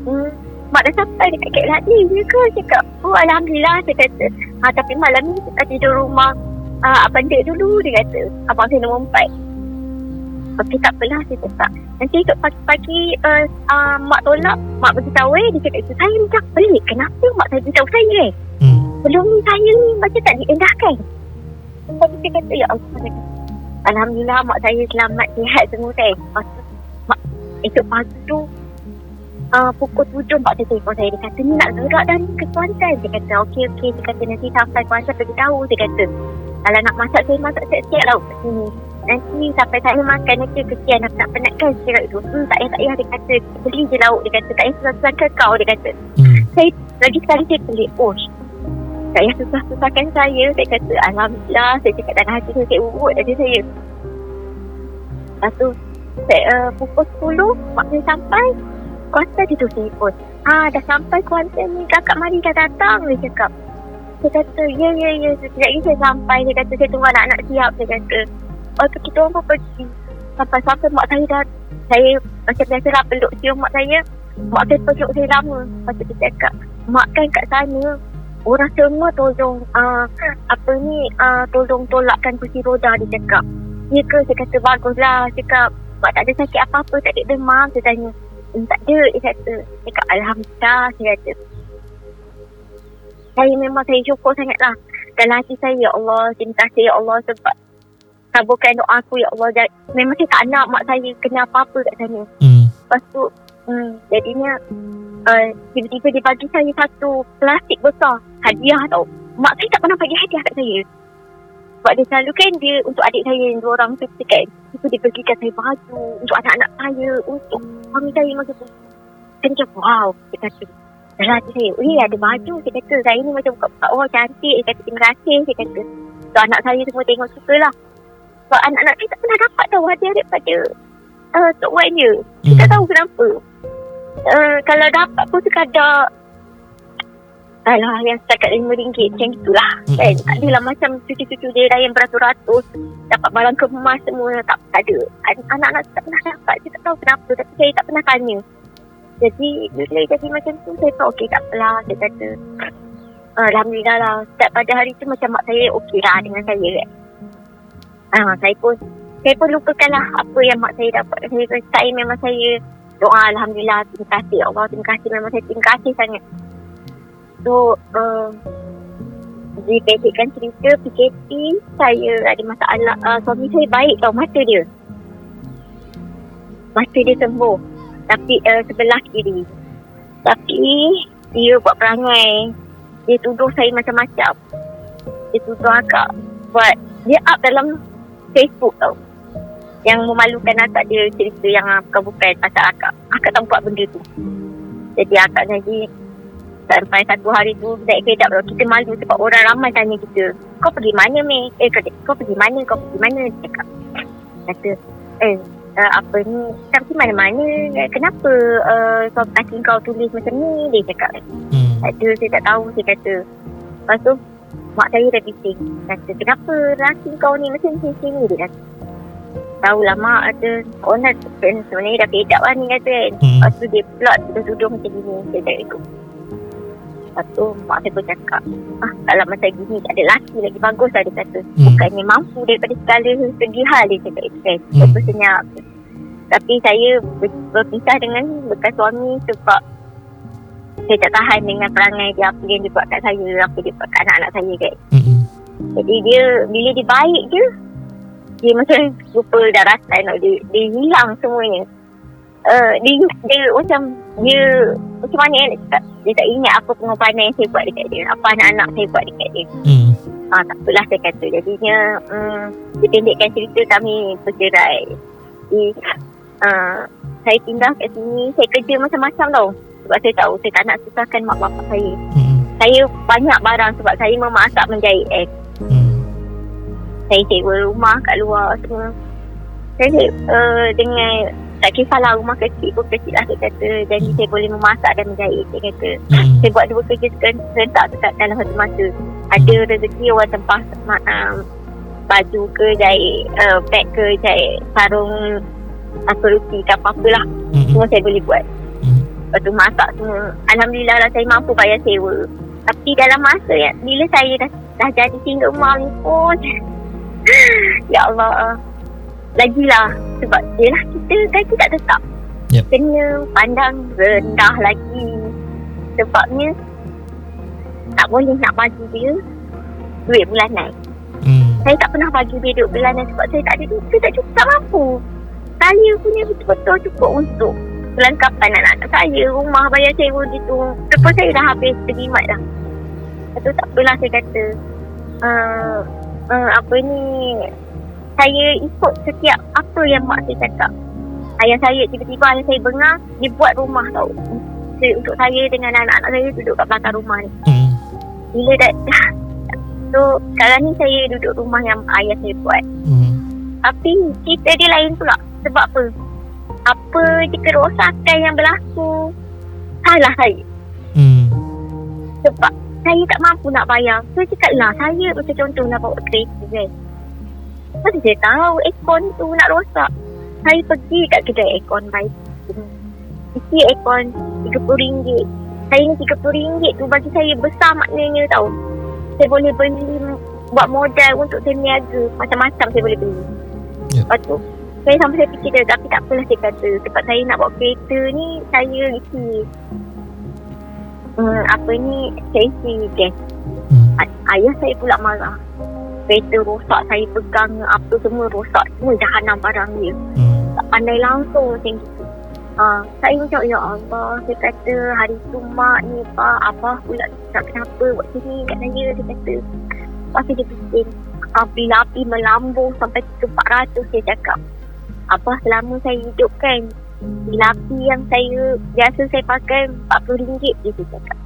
hmm, mak dah sampai dekat KLIA je ke? Cakap oh Alhamdulillah saya kata. Ha, tapi malam ni kita tidur rumah uh, abang dia dulu dia kata. Abang saya nombor empat. Okey tak apalah saya cakap. Nanti ikut pagi-pagi uh, uh, Mak tolak Mak beritahu eh Dia cakap Saya macam pelik Kenapa mak saya beritahu saya? Eh Hmm. Belum saya ni Macam tak diendahkan. Lepas tu dia kata Ya Allah Alhamdulillah mak saya selamat sihat semua kan. Lepas tu, mak, esok pagi tu uh, pukul tujuh mak saya telefon saya. Dia kata ni nak gerak dah ni ke Kuantan. Dia kata okey okey. Dia kata nanti sampai Kuantan bagi tahu. Dia kata kalau nak masak saya masak siap-siap lah kat sini. Nanti sampai saya makan nanti kesian nak, nak penat kan. Saya kata hmm, tak payah tak payah. Dia kata beli je lauk. Dia kata tak payah susah-susah ke kau. Dia kata Hmm. saya lagi sekali saya pelik. Oh tak payah susah-susahkan saya. Saya kata Alhamdulillah. Saya cakap dalam hati saya. Saya urut aja saya. Lepas tu saya, uh, pukul 10 mak saya sampai Kuantan dia tu telefon. Ah dah sampai Kuantan ni kakak mari dah datang dia cakap. Saya kata ya ya ya sekejap lagi saya sampai. Dia kata saya tunggu anak-anak siap. Dia kata lepas tu kita orang pun pergi. Sampai-sampai mak saya dah saya macam biasa lah peluk cium mak saya. Mak saya peluk saya lama. Lepas tu dia cakap mak kan kat sana orang semua tolong uh, apa ni uh, tolong tolakkan kursi roda dia cakap. Ya ke? Saya kata baguslah. Saya cakap mak tak ada sakit apa-apa, tak ada demam. Saya tanya, Hmm, tak ada dia kata kata Alhamdulillah Saya kata Saya memang saya syukur sangat lah Dalam hati saya Ya Allah Terima kasih Ya Allah Sebab Kabulkan doa aku Ya Allah Dan Memang saya tak nak Mak saya kena apa-apa kat sana Hmm. Lepas tu hmm, Jadinya uh, Tiba-tiba dia bagi saya Satu plastik besar Hadiah tau Mak saya tak pernah bagi hadiah kat saya sebab dia selalu kan dia untuk adik saya yang dua orang tu kan. Itu dia berikan saya baju untuk anak-anak saya, untuk suami saya masa tu. Saya macam wow, dia kata. Dalam hati saya, eh ada baju. Saya kata, saya ni macam buka-buka, oh cantik. Dia kata, terima kasih. Saya kata, so anak saya semua tengok suka lah. Sebab anak-anak saya tak pernah dapat tahu hadiah daripada uh, Tok Wan dia. Saya tak Hmm. tahu kenapa. Uh, kalau dapat pun sekadar Alah yang setakat RM5 macam itulah kan. Tak adalah macam cucu-cucu dia dah yang beratus-ratus dapat barang kemas semua tak, tak ada. An- Anak-anak tak pernah dapat. Saya tak tahu kenapa tapi saya tak pernah tanya. Jadi bila jadi macam tu saya tahu okey tak apalah saya kata. "Ah, Alhamdulillah lah. Setiap pada hari tu macam mak saya okey lah dengan saya kan. Ah, saya pun saya pun lupakan lah apa yang mak saya dapat. Saya, saya memang saya doa Alhamdulillah terima kasih Allah terima kasih memang saya terima kasih sangat. So, uh, dipendekkan cerita PKP, saya ada masalah. Uh, suami saya baik tau, mata dia. Mata dia sembuh. Tapi uh, sebelah kiri. Tapi, dia buat perangai. Dia tuduh saya macam-macam. Dia tuduh akak buat, dia up dalam Facebook tau. Yang memalukan akak dia cerita yang bukan-bukan pasal akak. Akak tak buat benda tu. Jadi akak jadi sampai satu hari tu naik kereta bro. Kita malu sebab orang ramai tanya kita. Kau pergi mana Mei? Eh kata, kau pergi mana? Kau pergi mana? Dia cakap. Kata, eh uh, apa ni? Tak pergi mana-mana. Eh, Kenapa uh, kau kaki kau tulis macam ni? Dia cakap. Hmm. Ada, saya tak tahu. Saya kata. Lepas tu, mak saya dah bising. Kata, kenapa laki kau ni macam ni sini? Dia kata. Tahulah mak ada orang dah sebenarnya dah pedap lah ni kata kan. Hmm. Lepas tu dia pula tuduh-tuduh macam gini. Saya tak ikut. Lepas tu mak saya pun cakap, ah kalau macam gini tak ada laki lagi bagus lah dia kata. Hmm. Bukannya mampu daripada segala segi hal dia cakap itu kan. Hmm. Hmm. senyap. Tapi saya ber- berpisah dengan bekas suami sebab saya tak tahan dengan perangai dia apa yang dia buat kat saya, apa dia buat kat anak-anak saya kan. Hmm. Jadi dia bila dia baik je dia macam lupa daratan tau. dia, dia hilang semuanya. Uh, dia, dia macam dia macam mana eh, nak cakap dia tak ingat apa pengorbanan yang saya buat dekat dia apa anak-anak saya buat dekat dia Hmm. ah, tak apalah saya kata jadinya um, dipendekkan cerita kami bercerai di, uh, saya pindah kat sini saya kerja macam-macam tau sebab saya tahu saya tak nak susahkan mak bapak saya Hmm. saya banyak barang sebab saya memasak menjahit eh Hmm. Saya sewa rumah kat luar semua. Saya uh, dengan tak kisahlah rumah kecil pun kecil lah saya kata. Jadi saya boleh memasak dan menjahit saya kata. Hmm. Saya buat dua kerja seren- serentak dekat dalam satu masa. Ada rezeki orang tempah um, baju ke jahit uh, beg ke jahit sarung apa roti ke apa-apa lah. Hmm. Semua saya boleh buat. Hmm. Lepas tu masak semua. Alhamdulillah lah saya mampu bayar sewa. Tapi dalam masa ya, bila saya dah, dah jadi single mom ni pun Ya Allah Lagilah Sebab yelah kita gaji tak tetap Yep. Kena pandang rendah lagi Sebabnya Tak boleh nak bagi dia Duit bulanan Hmm. Saya tak pernah bagi dia duduk bulanan sebab saya tak ada duit. Saya tak cukup, tak mampu. Saya punya betul-betul cukup untuk kelengkapan anak-anak saya, rumah bayar sewa gitu. Lepas saya dah habis terjimat dah. Lepas tu tak apalah saya kata. Uh, uh, apa ni, saya ikut setiap apa yang mak saya cakap. Ayah saya tiba-tiba ayah saya bengar, dia buat rumah tau. Untuk saya dengan anak-anak saya duduk kat belakang rumah ni. Hmm. Bila dah, So sekarang ni saya duduk rumah yang ayah saya buat Hmm. Tapi cerita dia lain pula Sebab apa? Apa je kerosakan yang berlaku Salah saya Hmm. Sebab saya tak mampu nak bayar. So cakap lah saya macam contohlah bawa kereta kan? Mana saya tahu aircon tu nak rosak. Saya pergi kat kedai aircon baik. Isi aircon RM30 Saya ni RM30 tu bagi saya besar maknanya tau. Saya boleh beli buat modal untuk saya niaga Macam-macam saya boleh beli. Ya. Lepas tu saya sampai saya fikir dia Tapi tak apalah saya kata. Sebab saya nak bawa kereta ni Saya isi hmm, Apa ni Saya isi gas Hmm. Ay- ayah saya pula marah. Kereta rosak, saya pegang apa semua rosak. Semua jahanam barang dia. Hmm. Tak pandai langsung macam gitu. Ha, saya macam, ya Allah, saya kata hari tu mak ni, pak, abah pula tak kenapa buat sini kat saya, saya kata. Lepas tu dia bising, api api melambung sampai 400 saya cakap. Abah selama saya hidup kan, bila api yang saya biasa saya pakai RM40 je saya cakap.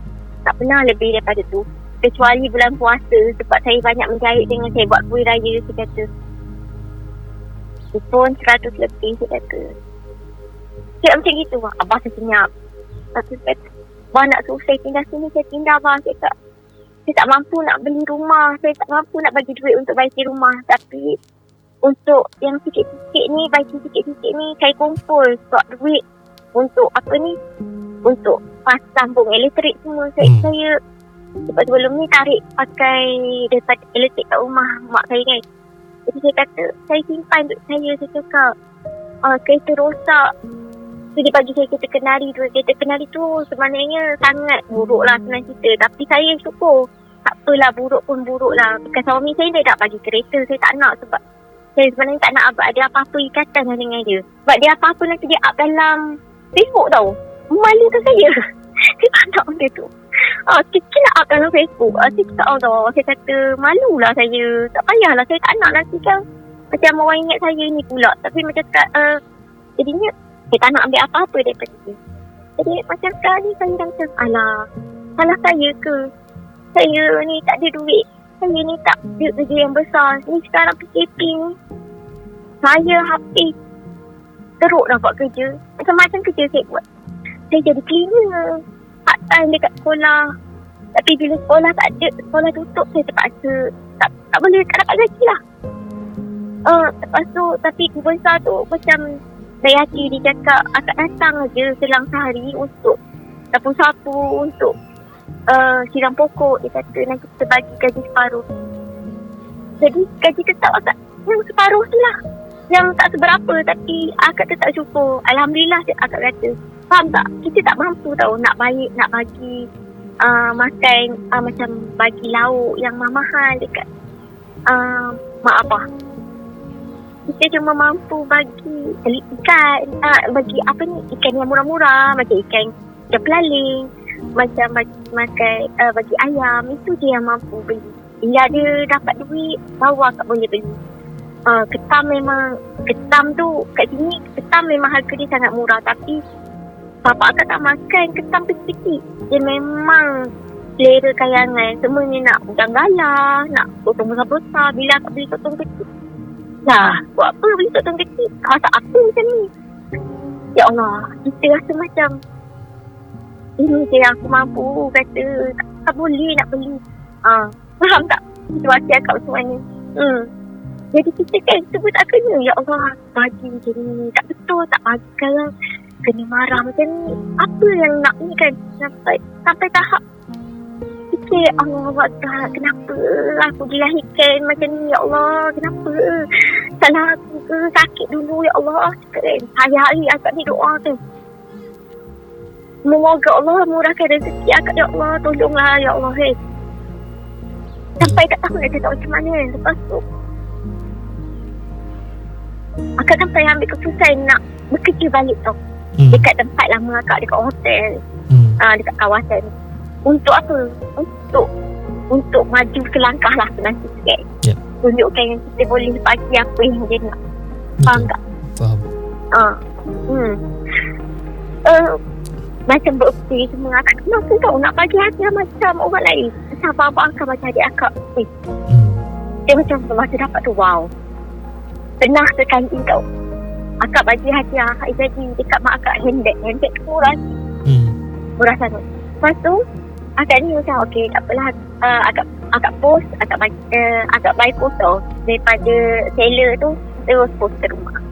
Tak pernah lebih daripada tu. Kecuali bulan puasa sebab saya banyak menjahit dengan saya buat kuih raya saya kata. Itu pun 100 lebih saya kata. Cakap macam gitu Abah saya senyap. Lepas tu Abah nak suruh saya pindah sini Saya pindah Abah Saya cakap. Saya tak mampu nak beli rumah Saya tak mampu nak bagi duit untuk bagi rumah. Tapi Untuk yang sikit-sikit ni Bagi sikit-sikit ni Saya kumpul Sebab duit Untuk apa ni Untuk pas sambung elektrik semua Saya, Hmm. saya sebab sebelum ni tarik pakai daripada elektrik kat rumah mak saya kan. Jadi saya kata, saya simpan untuk saya. Saya cakap, uh, kereta rosak. So dia bagi saya kereta kenari tu. Kereta kenari tu sebenarnya sangat buruk lah senang cerita. Tapi saya syukur. Tak apalah buruk pun buruk lah. Bukan suami saya dia tak bagi kereta. Saya tak nak sebab saya sebenarnya tak nak ada apa-apa ikatan lah dengan dia. Sebab dia apa-apa nanti dia up dalam Facebook tau. Malukan saya. saya tak nak benda tu. Ah, kecil nak up dalam Facebook. Ah, saya cakap Allah. Saya kata malulah saya. Tak payahlah. Saya tak nak nanti kan. Macam orang ingat saya ni pula. Tapi macam cakap, uh, jadinya saya tak nak ambil apa-apa daripada dia. Jadi macam sekarang ni saya macam, alah, salah saya ke? Saya ni tak ada duit. Saya ni tak ada kerja yang besar. Ni sekarang PKP ni. Saya habis teruk dah buat kerja. Macam-macam kerja saya buat. Saya jadi cleaner. Part time dekat sekolah. Tapi bila sekolah tak ada, sekolah tutup, saya terpaksa tak, tak boleh, tak dapat gaji lah. Uh, lepas tu, tapi besar tu macam dari hati dia cakap akak datang je selang sehari untuk sapu-sapu, untuk uh, siram pokok. Dia kata nanti kita bagi gaji separuh. Jadi gaji tetap akak yang separuh tu lah. Yang tak seberapa tapi akak tetap syukur. Alhamdulillah akak kata. Faham tak? Kita tak mampu tau nak baik, nak bagi uh, makan uh, macam bagi lauk yang mahal dekat uh, mak abah. Kita cuma mampu bagi ikan, uh, bagi apa ni, ikan yang murah-murah macam ikan ikan pelaling, macam bagi makan uh, bagi ayam, itu je yang mampu beli. Bila dia dapat duit, baru akak boleh beli. Uh, ketam memang, ketam tu kat sini, ketam memang harga dia sangat murah tapi Bapak akak tak makan ketam kecil-kecil. Dia memang selera kayangan. Semuanya nak udang galah, nak potong besar-besar. Bila akak beli potong kecil. Lah, buat apa beli potong kecil? Masak apa macam ni? Ya Allah, kita rasa macam ini je yang aku mampu kata tak, tak boleh nak beli. Ah, faham tak? Situasi akak macam mana? Hmm. Jadi kita kan semua tak kena. Ya Allah, bagi macam ni. Tak betul, tak bagi sekarang kena marah macam ni. Apa yang nak ni kan sampai sampai tahap fikir Allah Akbar kenapa aku dilahirkan macam ni ya Allah kenapa salah aku ke sakit dulu ya Allah cakap kan hari hari akak ni doa tu Semoga Allah murahkan rezeki akak ya Allah tolonglah ya Allah hey. sampai tak tahu nak cakap macam mana lepas tu Akak kan pernah ambil keputusan nak bekerja balik tau. Hmm. Dekat tempat lama akak dekat hotel. Hmm. uh, dekat kawasan. Untuk apa? Untuk untuk maju selangkah lah nanti sikit. Ya. Tunjukkan yang kita boleh bagi apa yang dia nak. Faham tak? Faham. Uh, hmm. Uh, macam berupi semua akak tak mampu tau nak bagi hadiah macam orang lain. Macam abang akak macam adik akak. Eh, Hmm. dia macam masa dapat tu wow. Pernah sekali tau. Akak bagi hadiah akak jadi dekat mak akak handbag. Handbag tu murah Hmm. murah sangat. Lepas tu akak ni macam okey tak apalah uh, akak akak post akak bagi uh, akak buy foto daripada seller tu terus post ke rumah.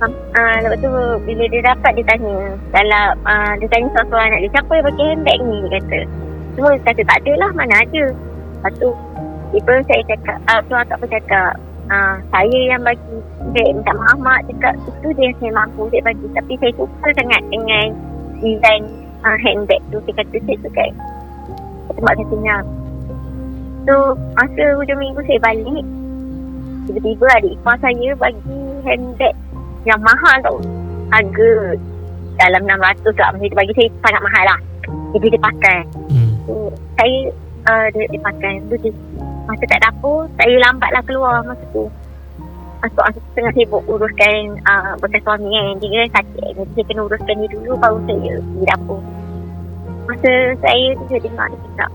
Uh, lepas tu bila dia dapat dia tanya dalam uh, dia tanya seorang anak dia siapa yang pakai handbag ni? dia kata. Semua dia kata tak ada lah mana ada. Lepas tu tiba saya cakap uh, tu akak pun cakap uh, saya yang bagi saya minta maaf mak cakap itu dia saya mampu saya bagi. Tapi saya suka sangat dengan design uh, handbag tu. Saya kata saya suka. Sebab katanya so masa hujung minggu saya balik tiba-tiba adik ipar saya bagi handbag yang mahal tau harga dalam 600 lah Maksudnya dia bagi saya sangat mahal lah. Jadi dia pakai. Hmm. so, saya uh, dia, dia pakai. Tu dia masa kat dapur saya lambat lah keluar masa tu. Masuk masa tengah sibuk uruskan uh, bekas suami kan. Dia kan sakit Jadi saya kena uruskan dia dulu Baru saya pergi dapur. Masa saya tu saya dengar dia cakap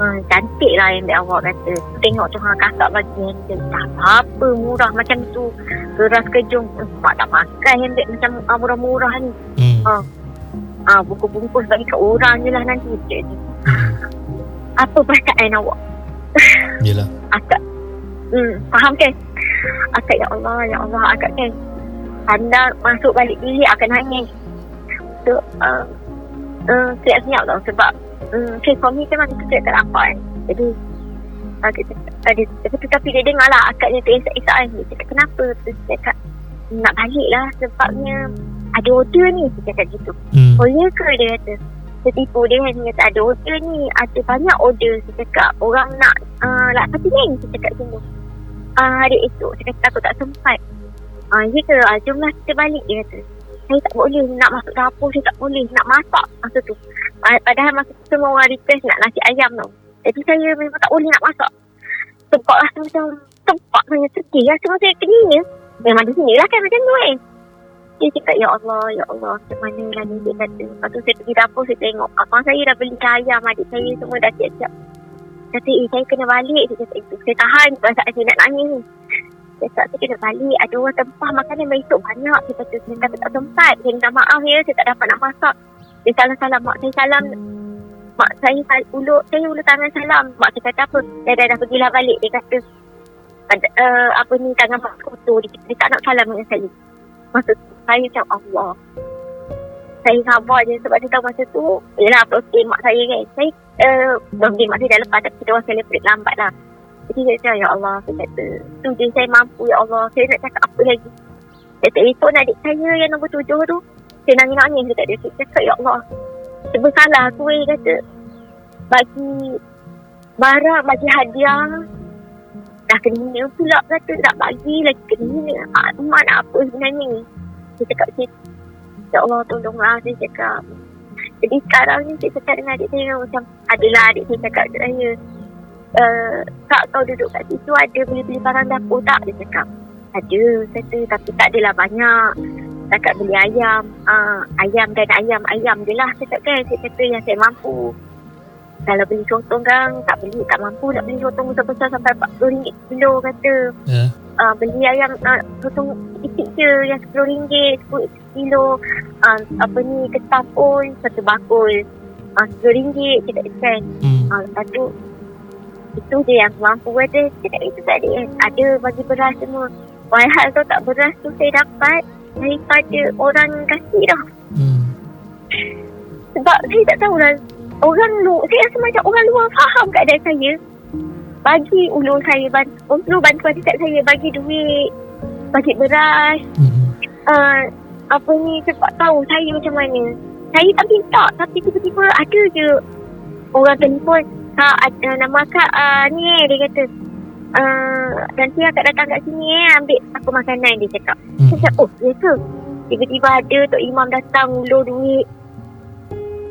uh, Cantik lah yang dia awak kata Tengok tu ha, kakak bagi handbag Tak apa murah macam tu Keras kejung Mak tak pakai handbag macam uh, murah-murah ni Hmm. Ah, Buku-bungkus bagi kat orang je lah nanti Jadi, Hmm. Apa perasaan awak? Yelah. akak hmm, faham kan akak ya Allah ya Allah akak kan anda masuk balik bilik akan nangis so uh, uh, siap senyap tau sebab um, okay, suami kan masa tu saya tak nampak kan jadi uh, dia, uh, dia, dia, tapi dia dengar lah akaknya teresak-esak kan dia cakap kenapa? Terus dia cakap nak balik lah sebabnya ada order ni dia cakap gitu. Hmm. Oh ya ke? dia kata. Setipu dia kan Dia kata ada order ni Ada banyak order. Saya cakap Orang nak uh, Lak pati kan Saya cakap semua uh, Hari esok. Saya kata aku tak sempat. Uh, Ya ke? Uh, Jomlah kita balik Dia kata. Saya tak boleh Nak masuk dapur Saya tak boleh Nak masak Masa tu Padahal masa tu Semua orang request Nak nasi ayam tau Jadi saya memang tak boleh nak masak Tempat rasa macam Tempat saya sedih Rasa macam keningnya Memang di sini lah kan Macam tu kan dia cakap, Ya Allah, Ya Allah, macam mana lah ni dia kata. Lepas tu saya pergi dapur, saya tengok. Abang saya dah beli ayam, adik saya semua dah siap-siap. Kata, eh, saya kena balik. Saya cakap, itu. Saya tahan perasaan saya nak nangis ni. Saya cakap, saya kena balik. Ada orang tempah makanan besok banyak. Saya kata, saya kata tak sempat. Saya minta maaf ya, saya tak dapat nak masak. Dia salam-salam, mak saya salam. Mak saya ulur, saya ulur tangan salam. Mak saya kata apa? Dah, dah, dah pergilah balik. Dia kata, ada, uh, apa ni, tangan mak kotor. Dia, dia tak nak salam dengan saya. Masa tu, saya macam Allah. Saya sabar je sebab dia tahu masa tu, yelah birthday mak saya kan. Saya, uh, birthday mak saya dah lepas tapi kita orang celebrate lambat lah. Jadi saya cakap, Ya Allah, saya kata, tu je saya mampu, Ya Allah. Saya nak cakap apa lagi. Saya telefon adik saya yang nombor tujuh tu. Saya nangis-nangis dekat dia. Saya cakap, Ya Allah, sebab salah aku eh, kata. Bagi barang, bagi hadiah. Dah kena pula kata tak bagi lagi kena. Ah, Mak nak apa sebenarnya ni? Saya cakap macam Ya Allah tolonglah Saya cakap Jadi sekarang ni Saya cakap dengan adik saya Macam Adalah adik saya cakap kat saya uh, Kak kau duduk kat situ Ada beli-beli barang dapur tak Dia cakap Ada Kata Tapi tak adalah banyak Cakap beli ayam. Uh, Ayam dan ayam. Ayam je lah Cakap kan. Saya kata yang saya mampu. Kalau beli sotong kan Tak beli Tak mampu nak beli sotong Besar-besar sampai RM40 kilo Kata. Ya. uh, beli ayam uh, potong sikit je yang RM10 10 kilo. Uh, apa ni ketam pun satu bakul. Uh, RM10 cakap kan. Hmm. uh, lepas tu itu je yang mampu ada cakap itu tadi kan ada bagi beras semua. Walhal tu tak beras tu saya dapat daripada orang kasih dah. Hmm. sebab saya tak tahulah orang lu saya rasa macam orang luar faham keadaan saya. Bagi ulur saya bantu, ulur bantuan dekat saya bagi duit bagi beras. Hmm. uh, apa ni sebab tahu saya macam mana. Saya tak minta tapi tiba-tiba ada je orang telefon kak uh, nama kak uh, ni eh dia kata uh, nanti akak datang kat sini eh ambil apa makanan dia cakap. Hmm. Saya cakap, oh ya ke? Tiba-tiba ada Tok Imam datang ulur duit.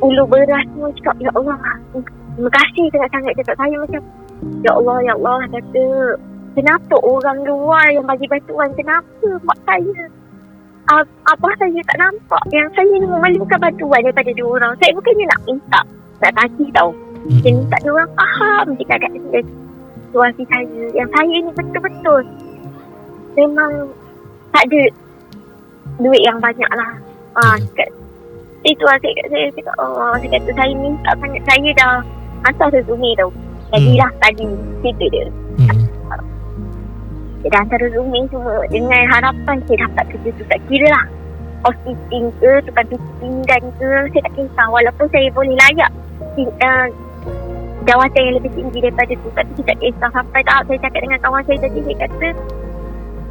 Ulur beras semua cakap, ya Allah. Terima kasih sangat-sangat cakap saya macam, ya Allah, ya Allah. Kata, kenapa orang luar yang bagi bantuan? Kenapa mak saya? Abah saya tak nampak. Yang saya ni memerlukan bantuan daripada dua orang. Saya bukannya nak minta. Nak tagih tau. Hmm. Saya minta dia orang faham je kat saya situasi saya. Yang saya ni betul-betul memang tak ada duit yang banyak lah. Ah, Hmm. cakap, itu lah saya kat saya cakap, oh, saya kata saya minta sangat saya dah hantar resume tau. Jadilah tadi, situ dia. Hmm. Saya dah hantar resume semua dengan harapan saya dapat kerja tu. Tak kira lah. Housekeeping ke, tukang cuci pinggan ke, saya tak kisah. Walaupun saya boleh layak uh, jawatan yang lebih tinggi daripada tu. Tapi saya tak kisah. Sampai tahap saya cakap dengan kawan saya tadi, saya kata,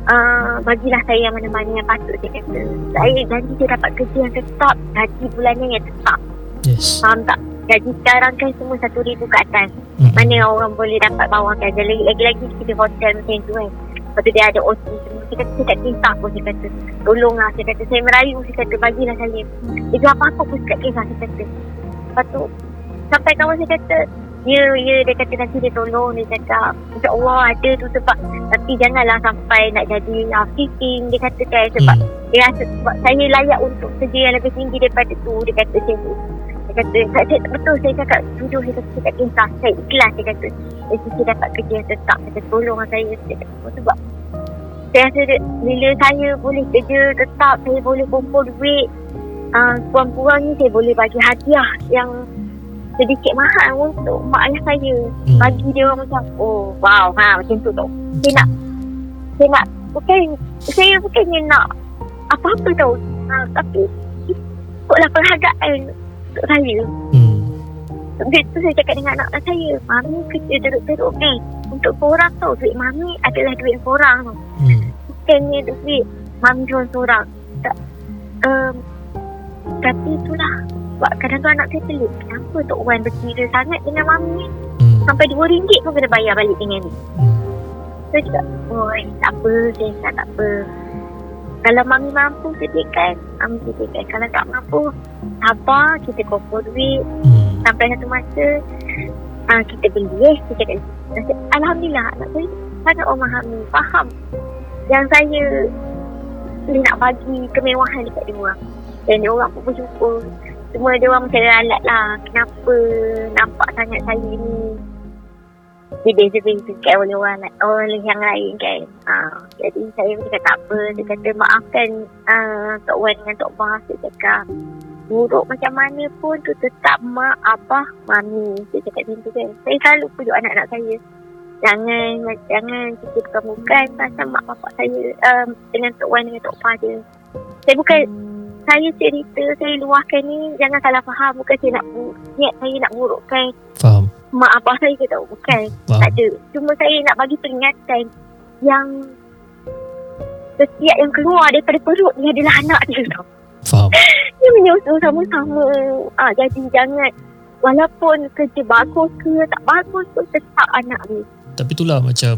uh, bagilah saya yang mana-mana yang patut saya kata. Saya janji saya dapat kerja yang tetap, gaji bulannya yang tetap. Yes. Faham tak? Gaji sekarang kan semua satu ribu ke atas. Hmm. Mana orang boleh dapat bawah Lagi- Lagi-lagi kita hotel macam tu kan Lepas tu dia ada OT semua Saya kata saya tak kisah pun Saya kata tolonglah Saya kata saya merayu Saya kata bagilah saya Dia apa-apa pun saya tak kisah Saya kata Lepas tu Sampai kawan saya kata Ya, ya, dia kata nanti dia tolong Dia cakap. InsyaAllah ada tu sebab Tapi janganlah sampai nak jadi housekeeping Dia kata kan sebab Hmm. dia rasa sebab saya layak untuk kerja yang lebih tinggi daripada tu dia kata macam tu. Dia kata saya, saya, betul saya cakap jujur saya kata saya tak kisah saya ikhlas dia kata. Dari sisi dapat kerja yang tetap dia kata tolong saya saya kata. "Oh, sebab? Saya rasa dia, bila saya boleh kerja tetap saya boleh kumpul duit uh, kurang-kurangnya saya boleh bagi hadiah yang sedikit mahal untuk mak ayah saya. Hmm. bagi dia orang macam oh wow ha macam tu tau. Saya nak saya nak bukan saya bukannya nak apa-apa tau. Ha, tapi ikutlah penghargaan untuk saya. Hmm. dia tu saya cakap dengan anak saya mami kerja teruk-teruk ni untuk korang tau duit mami adalah duit korang tau. Hmm. bukannya duit mami seorang-seorang tak um, tapi itulah sebab kadang-kadang anak saya pelik kenapa Tok Wan berkira sangat dengan mami Hmm. sampai RM2 pun kena bayar balik dengan ni Hmm. saya cakap, oh eh, tak apa, saya cakap tak apa. Kalau mami mampu sediakan, mami sediakan. Kalau tak mampu, sabar, kita kumpul duit. Hmm. Sampai satu masa, uh, kita beli eh. Cakap, Nasi- Alhamdulillah, anak saya sangat memahami, faham. Yang saya nak bagi kemewahan dekat dia orang. Dan dia orang pun bersyukur. Semua dia orang macam alat lah. Kenapa nampak sangat saya ni dibeza-beza kan oleh orang, la- oleh yang lain kan. Uh, jadi saya cakap tak apa. Dia kata maafkan uh, Tok Wan dengan Tok Bah. Dia cakap buruk macam mana pun tu tetap mak, abah, mami. Dia cakap macam tu kan. Saya selalu pujuk anak-anak saya. Jangan jangan kita bukan-bukan pasal mak bapak saya um, dengan Tok Wan dengan Tok Bah je. Saya bukan saya cerita, saya luahkan ni jangan salah faham. Bukan saya nak niat saya nak burukkan Faham. mak abah saya ke tau. Bukan. Tak Faham. ada. Cuma saya nak bagi peringatan yang setiap yang keluar daripada perut ni adalah anak dia tau. Faham. Dia menyusul sama-sama. Ah, jadi jangan walaupun kerja bagus ke tak bagus pun tetap anak ni. Tapi itulah macam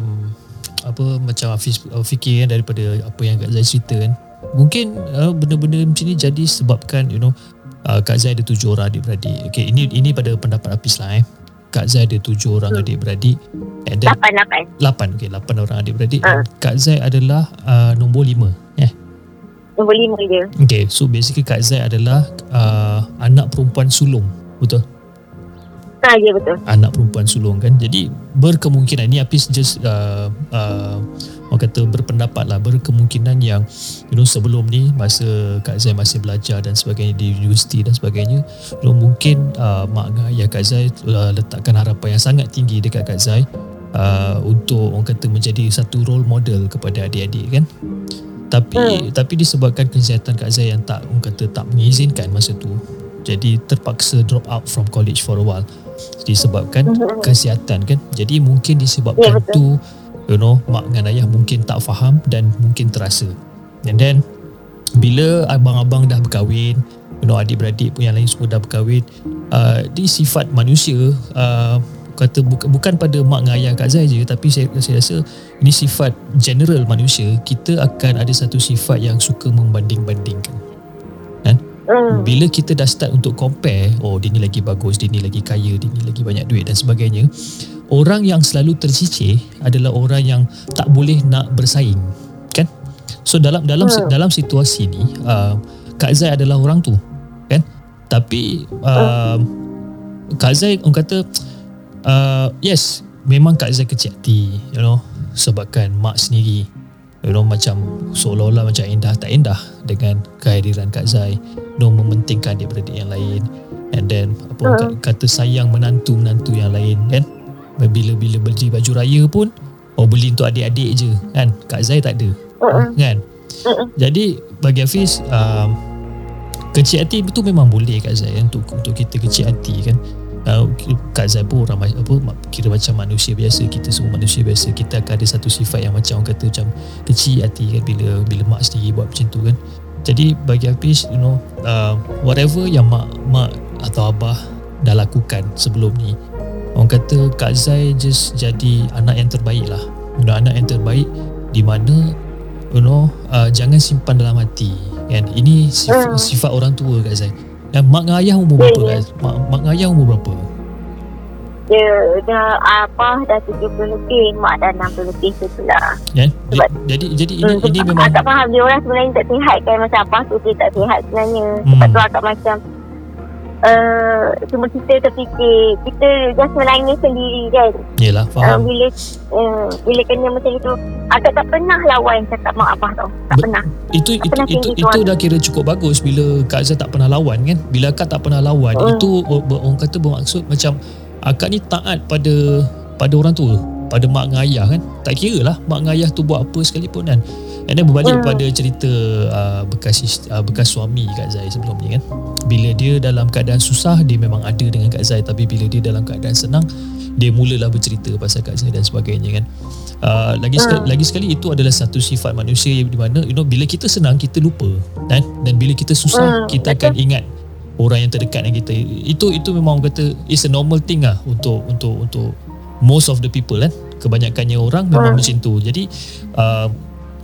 apa macam Hafiz uh, fikir kan daripada apa yang Kak Zai cerita kan. Mungkin uh, benda-benda macam ni jadi sebabkan you know uh, Kak Zai ada tujuh orang adik-beradik. Okay, ini ini pada pendapat Hafiz lah eh. Kak Zai ada tujuh orang adik-beradik and then Lapan-lapan. lapan okay lapan orang adik-beradik. Ah. Kak Zai adalah uh, nombor lima. Eh. Nombor lima je. Okay, so basically Kak Zai adalah uh, anak perempuan sulung. Betul? Ha, ya betul. anak perempuan sulung kan jadi berkemungkinan ni Apis just uh, uh, orang kata berpendapat lah berkemungkinan yang you know sebelum ni masa Kak Zai masih belajar dan sebagainya di universiti dan sebagainya you know, mungkin uh, mak dan ayah Kak Zai uh, letakkan harapan yang sangat tinggi dekat Kak Zai uh, untuk orang kata menjadi satu role model kepada adik-adik kan tapi hmm. tapi disebabkan kesihatan Kak Zai yang tak orang kata tak mengizinkan masa tu jadi terpaksa drop out from college for a while disebabkan Mhm. kesihatan kan jadi mungkin Ya, disebabkan betul. tu you know mak dengan ayah mungkin tak faham dan mungkin terasa. And then bila abang-abang dah berkahwin you know adik-beradik pun yang lain semua dah berkahwin uh, di sifat manusia uh, kata bukan bukan pada mak dengan ayah Kak Zai je tapi saya, saya rasa ini sifat general manusia kita akan ada satu sifat yang suka membanding-bandingkan. Hmm. bila kita dah start untuk compare oh dia ni lagi bagus dia ni lagi kaya dia ni lagi banyak duit dan sebagainya orang yang selalu tercicir adalah orang yang tak boleh nak bersaing kan? So dalam dalam Hmm. dalam situasi ni uh, Kak Zai adalah orang tu kan? Tapi uh, Kak Zai orang kata uh, yes memang Kak Zai kecil hati you know sebabkan mak sendiri you know macam seolah-olah macam endah tak endah dengan kehadiran Kak Zai no mementingkan adik-beradik yang lain. And then apa Hmm. kata, kata sayang menantu-menantu yang lain kan bila-bila beli baju raya pun oh beli untuk adik-adik je kan? Kak Zai tak ada Mm-mm. kan? Mm-mm. jadi bagi Hafiz um, kecil hati itu memang boleh Kak Zai untuk untuk kita kecil hati kan? Uh, Kak Zai pun orang ma- apa kira macam manusia biasa kita semua manusia biasa kita akan ada satu sifat yang macam orang kata macam kecil hati kan? Bila bila mak sendiri buat macam tu kan? Jadi bagi Hafiz you know uh, whatever yang mak mak atau abah dah lakukan sebelum ni orang kata Kak Zai just jadi anak yang terbaik lah you know, anak yang terbaik di mana you know uh, jangan simpan dalam hati kan ini sifat, Hmm. sifat orang tua Kak Zai dan mak dengan ayah umur berapa ya. Kak? Mak, mak dengan ayah umur berapa Dia dah apa dah 70 lebih, mak dah 60 lebih tu lah. kan Sebab- jadi jadi ini Hmm, ini memang Akak faham dia orang sebenarnya tak sihat kan macam apa tu dia tak sihat sebenarnya. Hmm. Sebab tu akak macam uh, cuma kita terfikir kita just menangis sendiri kan. yalah Uh, faham bila uh, bila kena macam itu akak tak pernah lawan cakap mak abah tau. Tak Be- pernah. itu tak itu pernah itu, itu dah kira cukup bagus bila Kak Zai tak pernah lawan kan bila akak tak pernah lawan Hmm. itu orang kata bermaksud macam akak ni taat pada pada orang tua pada mak dengan ayah kan tak kira lah mak dengan ayah tu buat apa sekalipun kan and then berbalik Hmm. pada cerita uh, bekas uh, bekas suami Kak Zai sebelum ni kan? Bila dia dalam keadaan susah dia memang ada dengan Kak Zai. Tapi bila dia dalam keadaan senang dia mulalah bercerita pasal Kak Zai dan sebagainya kan? Uh, lagi sekali, Hmm. lagi sekali itu adalah satu sifat manusia yang di mana you know bila kita senang kita lupa kan? Dan bila kita susah Hmm, kita akan ingat orang yang terdekat dengan kita. Itu itu memang kata it's a normal thing lah untuk untuk untuk most of the people kan? Kebanyakannya orang memang Hmm. macam tu. Jadi uh,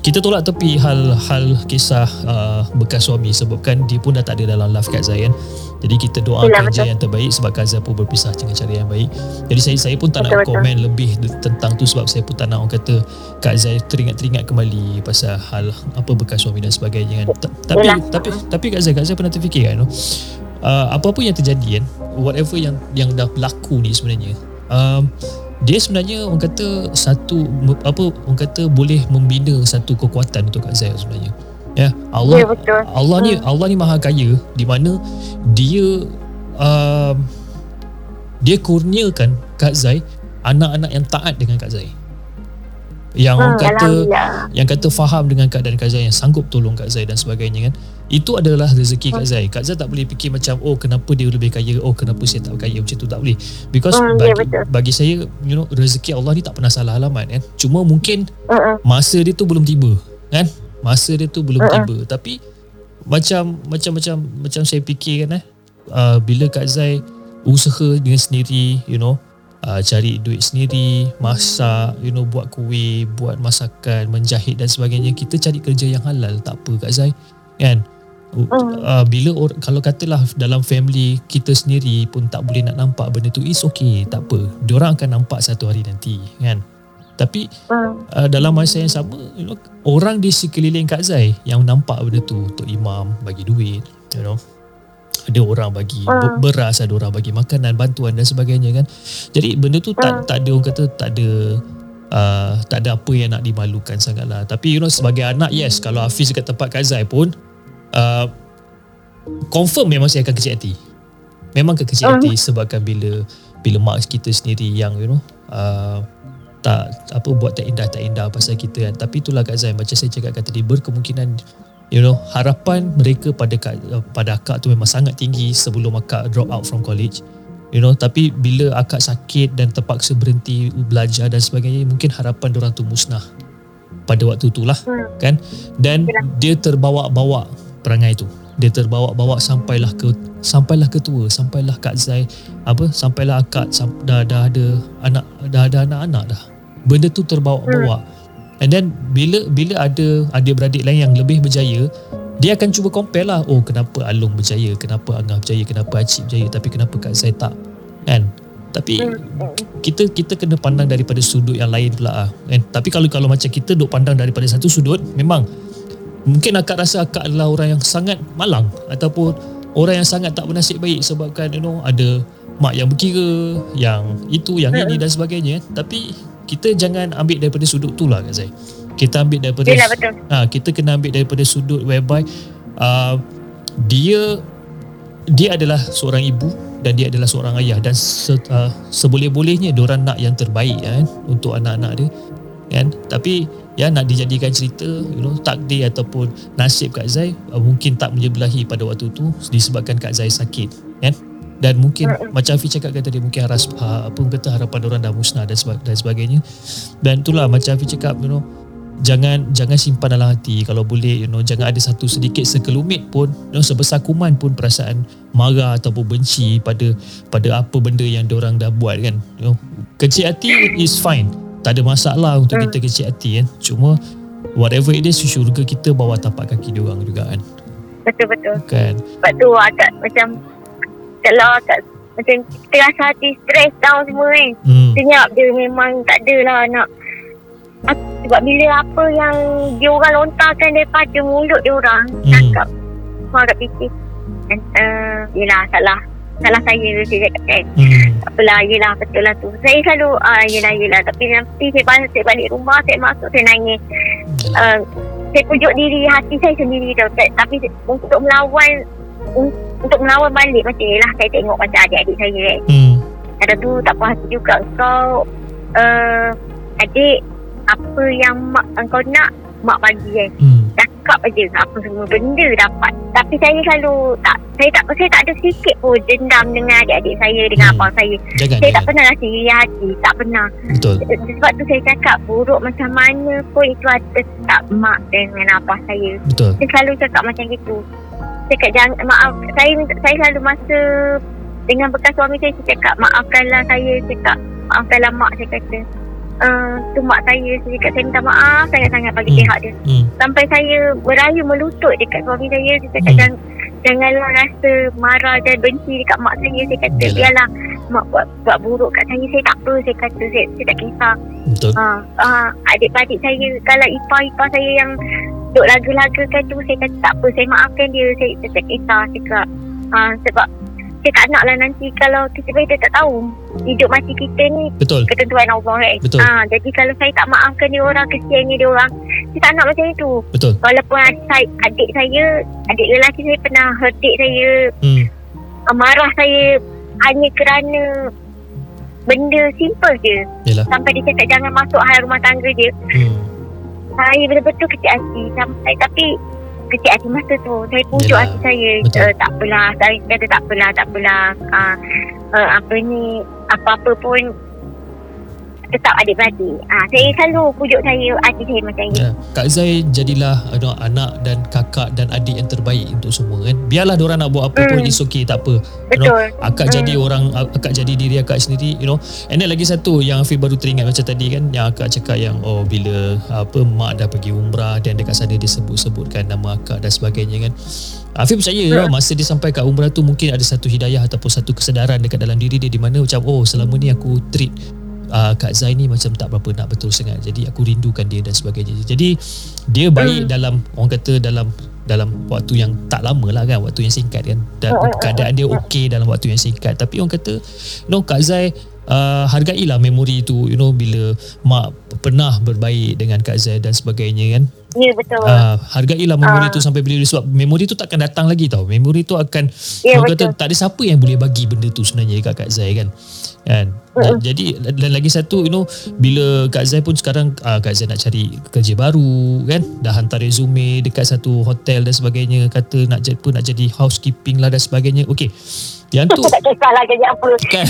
kita tolak tepi hal-hal kisah uh, bekas suami sebabkan dia pun dah tak ada dalam life Kak Zai kan jadi kita doakan Betul, je betul. yang terbaik sebab Kak Zai pun berpisah dengan cara yang baik. Jadi saya saya pun tak nak Betul, betul. komen lebih tentang tu sebab saya pun tak nak orang kata Kak Zai teringat-teringat kembali pasal hal apa bekas suami dan sebagainya kan. Ta- tapi tapi tapi Kak Zai Kak Zai pernah terfikir kan uh, apa-apa yang terjadi kan whatever yang yang dah berlaku ni sebenarnya um, dia sebenarnya orang kata satu apa orang kata boleh membina satu kekuatan untuk Kak Zai sebenarnya. Ya Allah Ya betul. Allah ni Allah ni maha kaya di mana dia um, dia kurniakan Kak Zai anak-anak yang taat dengan Kak Zai yang orang Hmm, kata yang kata faham dengan keadaan Kak Zai yang sanggup tolong Kak Zai dan sebagainya kan. Itu adalah rezeki Kak Zai. Kak Zai tak boleh fikir macam oh kenapa dia lebih kaya? Oh kenapa saya tak kaya? Macam tu tak boleh. Because Hmm, ya, bagi, betul. bagi saya you know rezeki Allah ni tak pernah salah alamat kan. Cuma mungkin Uh-uh. masa dia tu belum tiba kan. Masa dia tu belum Uh-uh. tiba. Tapi macam macam macam macam saya fikir kan eh uh, bila Kak Zai usaha dengan sendiri you know uh, cari duit sendiri masak you know buat kuih buat masakan menjahit dan sebagainya kita cari kerja yang halal. Tak apa Kak Zai. Kan? Uh, bila or, kalau katalah dalam family kita sendiri pun tak boleh nak nampak benda tu is okay. Tak apa. Diorang akan nampak satu hari nanti kan? Tapi Hmm. uh, dalam masa yang sama you know, orang di sekeliling Kak Zai yang nampak benda tu untuk imam bagi duit you know ada orang bagi ber- beras ada orang bagi makanan bantuan dan sebagainya kan. Jadi benda tu tak tak ada orang kata tak ada uh, tak ada apa yang nak dimalukan sangatlah. Tapi you know sebagai anak yes kalau Hafiz dekat tempat Kak Zai pun uh, confirm memang saya akan kecil hati. Memang akan kecil hati sebabkan bila bila mak kita sendiri yang you know uh, tak apa buat tak indah tak indah pasal kita kan. Tapi itulah Kak Zain macam saya cakap tadi berkemungkinan you know harapan mereka pada Kak, pada akak tu memang sangat tinggi sebelum akak drop out from college. You know tapi bila akak sakit dan terpaksa berhenti belajar dan sebagainya mungkin harapan orang tu musnah pada waktu itulah Hmm. kan? Dan dia terbawa-bawa perangai tu. Dia terbawa-bawa sampailah ke sampailah ke tua sampailah Kak Zai apa sampailah akad sam, dah dah ada anak dah ada anak-anak dah. Benda tu terbawa-bawa and then bila bila ada adik-beradik lain yang lebih berjaya dia akan cuba compare lah oh kenapa Along berjaya kenapa Angah berjaya kenapa Acik berjaya tapi kenapa Kak Zai tak kan tapi kita kita kena pandang daripada sudut yang lain pula ah. Kan? Tapi kalau kalau macam kita duk pandang daripada satu sudut memang mungkin akak rasa akak adalah orang yang sangat malang ataupun orang yang sangat tak bernasib baik sebabkan you know ada mak yang berkira, yang itu, yang ini dan sebagainya. Tapi kita jangan ambil daripada sudut tu lah Kak Zai. Kita ambil daripada Yelah, betul. ha, kita kena ambil daripada sudut whereby uh, dia dia adalah seorang ibu dan dia adalah seorang ayah dan se, uh, seboleh-bolehnya diorang nak yang terbaik kan untuk anak-anak dia kan tapi ya nak dijadikan cerita you know takdir ataupun nasib Kak Zai uh, mungkin tak menyebelahi pada waktu tu disebabkan Kak Zai sakit kan dan mungkin macam Afi cakap kan tadi mungkin haras, uh, apa orang kata harapan orang dah musnah dan, seba- dan sebagainya. Dan itulah macam Afi cakap you know jangan jangan simpan dalam hati. Kalau boleh you know jangan ada satu sedikit sekelumit pun you know, sebesar kuman pun perasaan marah ataupun benci pada pada apa benda yang orang dah buat kan? You know kecil hati is fine. Tak ada masalah untuk kita kecil hati kan? Cuma whatever it is syurga kita bawah tapak kaki diorang juga kan? Betul-betul. kan? Sebab tu agak macam kalau agak macam kita rasa hati stres down semua kan. hmm. Senyap dia memang tak adalah nak Ak- sebab bila apa yang dia orang lontarkan daripada mulut dia orang Hmm. cakap semua agak fikir uh, yelah salah salah saya saya cakap kan Hmm. tak apalah yelah betul lah tu saya selalu ah yelah yelah tapi nanti saya balik, saya balik rumah saya masuk saya nangis uh, saya pujuk diri hati saya sendiri tau Ta- tapi untuk melawan untuk melawan balik macam yelah saya tengok macam adik-adik saya kan Hmm. ada tu tak puas hati juga. Kau uh, adik apa yang mak kau nak mak bagi kan Hmm. cakap aja apa semua benda dapat. Tapi saya selalu tak saya tak saya tak ada sikit pun dendam dengan adik-adik saya dengan Hmm. abang saya. Jangan saya tak jangan pernah rasa iri hati. Tak pernah. Betul. Sebab tu saya cakap buruk macam mana pun itu ada tetap mak dengan abah saya. Betul. Saya selalu cakap macam gitu cakap jangan maaf saya saya selalu masa dengan bekas suami saya saya cakap maafkanlah saya saya cakap maafkanlah mak saya kata uh, tu mak saya saya cakap saya minta maaf sangat-sangat bagi Hmm. pihak dia hmm. sampai saya berayu melutut dekat suami saya saya cakap Hmm. jangan janganlah rasa marah dan benci dekat mak saya. Saya kata Yalah. biarlah mak buat buat buruk kat saya. Saya tak apa saya kata saya, saya tak kisah. Betul. Ha, ha, adik-adik saya kalau ipar-ipar saya yang duk laga-lagakan tu saya kata tak apa saya maafkan dia saya, saya tak kisah cakap. Ha, sebab saya tak nak lah nanti kalau kita kita tak tahu hidup mati kita ni betul ketentuan Allah kan Betul. ha, jadi kalau saya tak maafkan dia orang kesiannya dia orang saya tak nak macam itu betul walaupun adik saya, adik saya adik lelaki saya pernah herdik saya hmm. uh, marah saya hanya kerana benda simple je Yalah. sampai dia cakap jangan masuk hal rumah tangga dia hmm. saya betul-betul kecil hati sampai tapi kecil hati masa tu. Saya pujuk Yelah, hati saya betul. uh, tak apalah saya kata tak apalah tak apalah uh, uh, apa ni apa-apa pun tetap adik-beradik uh, saya selalu pujuk saya hati saya macam ni Ya. Kak Zai jadilah you know, anak dan kakak dan adik yang terbaik untuk semua kan. Biarlah diorang nak buat apa pun Hmm. it's okay tak apa. You know, betul akak Hmm. jadi orang akak jadi diri akak sendiri you know. And then lagi satu yang Afiq baru teringat macam tadi kan yang akak cakap yang oh bila apa mak dah pergi umrah dan dekat sana dia sebut-sebutkan nama akak dan sebagainya kan. Afiq percaya Hmm. lah, masa dia sampai kat umrah tu mungkin ada satu hidayah ataupun satu kesedaran dekat dalam diri dia di mana macam oh selama ni aku treat uh, Kak Zai ni macam tak berapa nak betul sangat. Jadi aku rindukan dia dan sebagainya. Jadi dia baik dalam orang kata dalam dalam waktu yang tak lama lah kan waktu yang singkat kan. Dan keadaan dia okey dalam waktu yang singkat. Tapi orang kata you know Kak Zai uh, hargailah memori tu you know bila mak pernah berbaik dengan Kak Zai dan sebagainya kan. Ya betul. Uh, hargailah memori Ah. tu sampai bila sebab memori tu takkan datang lagi tau. Memori tu akan Ya, orang kata betul. tak ada siapa yang boleh bagi benda tu sebenarnya dekat Kak Zai kan kan? Dan, jadi dan lagi satu you know bila Kak Zai pun sekarang uh, Kak Zai nak cari kerja baru kan? Dah hantar resume dekat satu hotel dan sebagainya kata nak jadi pun nak jadi housekeeping lah dan sebagainya. Okey Yang tu tak kisahlah kerja apa. kan?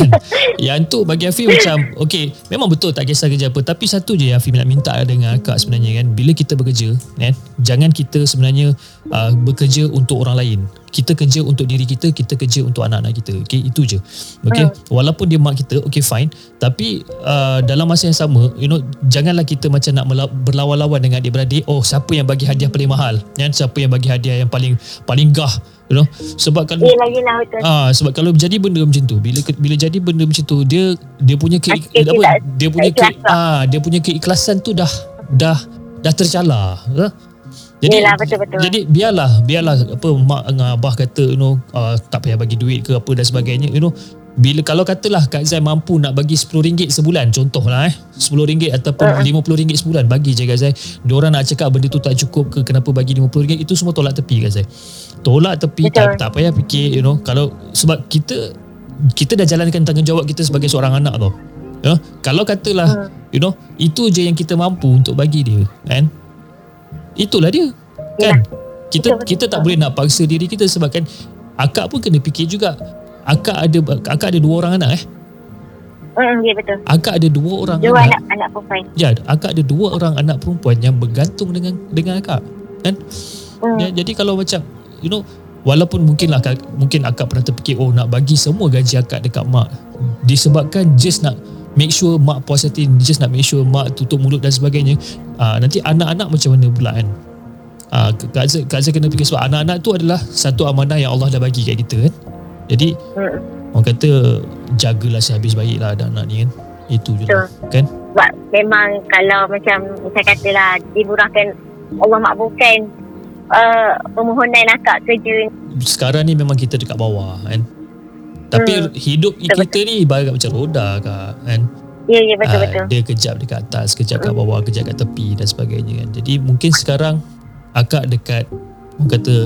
Yang tu bagi Afi macam Okay Memang betul tak kisah kerja apa Tapi satu je yang Afi nak minta dengan akak sebenarnya kan Bila kita bekerja kan? Jangan kita sebenarnya uh, Bekerja untuk orang lain. Kita kerja untuk diri kita kita kerja untuk anak-anak kita. Okay itu je. Okay walaupun dia mak kita okay fine. Tapi uh, dalam masa yang sama you know janganlah kita macam nak mela- berlawan-lawan dengan adik-beradik oh siapa yang bagi hadiah paling mahal? Kan? Siapa yang bagi hadiah yang paling paling gah you know sebab kalau Yelah, yelah betul. Ah sebab kalau jadi benda macam tu bila bila jadi benda macam tu dia dia punya ke, dia apa tak- dia punya ke, ikhlas ah dia punya keikhlasan tu dah dah dah tercalar ya? jadi Yelah, betul-betul. jadi biarlah biarlah apa mak dengan abah kata you know uh, tak payah bagi duit ke apa dan sebagainya you know bila kalau katalah Kak Zai mampu nak bagi RM10 sebulan contohlah eh RM10 ataupun Uh-huh. RM50 sebulan bagi je Kak Zai. Diorang nak cakap benda tu tak cukup ke kenapa bagi RM50 itu semua tolak tepi Kak Zai. Tolak tepi tak, Betul. tak payah fikir you know. Kalau sebab kita kita dah jalankan tanggungjawab kita sebagai seorang anak tau. Ya kalau katalah you know itu je yang kita mampu untuk bagi dia kan? Itulah dia kan? Kita kita tak boleh nak paksa diri kita sebab kan akak pun kena fikir juga akak ada akak ada dua orang anak eh? Hmm, ya betul. akak ada dua orang Dua anak. anak anak perempuan. ya akak ada dua orang anak perempuan yang bergantung dengan dengan akak kan? Hmm. Ya, jadi kalau macam you know walaupun mungkinlah akak, mungkin akak pernah terfikir oh nak bagi semua gaji akak dekat mak. Disebabkan just nak make sure mak puas hati just nak make sure mak tutup mulut dan sebagainya. Ah, nanti anak-anak macam mana pula kan? Ah, Kak Zai kena fikir sebab anak-anak tu adalah satu amanah yang Allah dah bagi kat kita kan jadi Hmm. orang kata jagalah sehabis baik lah anak-anak ni kan. Itu je lah kan? Sebab memang kalau macam saya katalah dimurahkan Allah makbulkan uh, permohonan akak kerja. Sekarang ni memang kita dekat bawah kan? Tapi Hmm. hidup Betul, kita ni ibarat macam roda kak kan? Ya, ya betul Ah, betul. dia kejap dekat atas kejap kat bawah kejap kat tepi dan sebagainya kan? Jadi mungkin sekarang akak dekat orang kata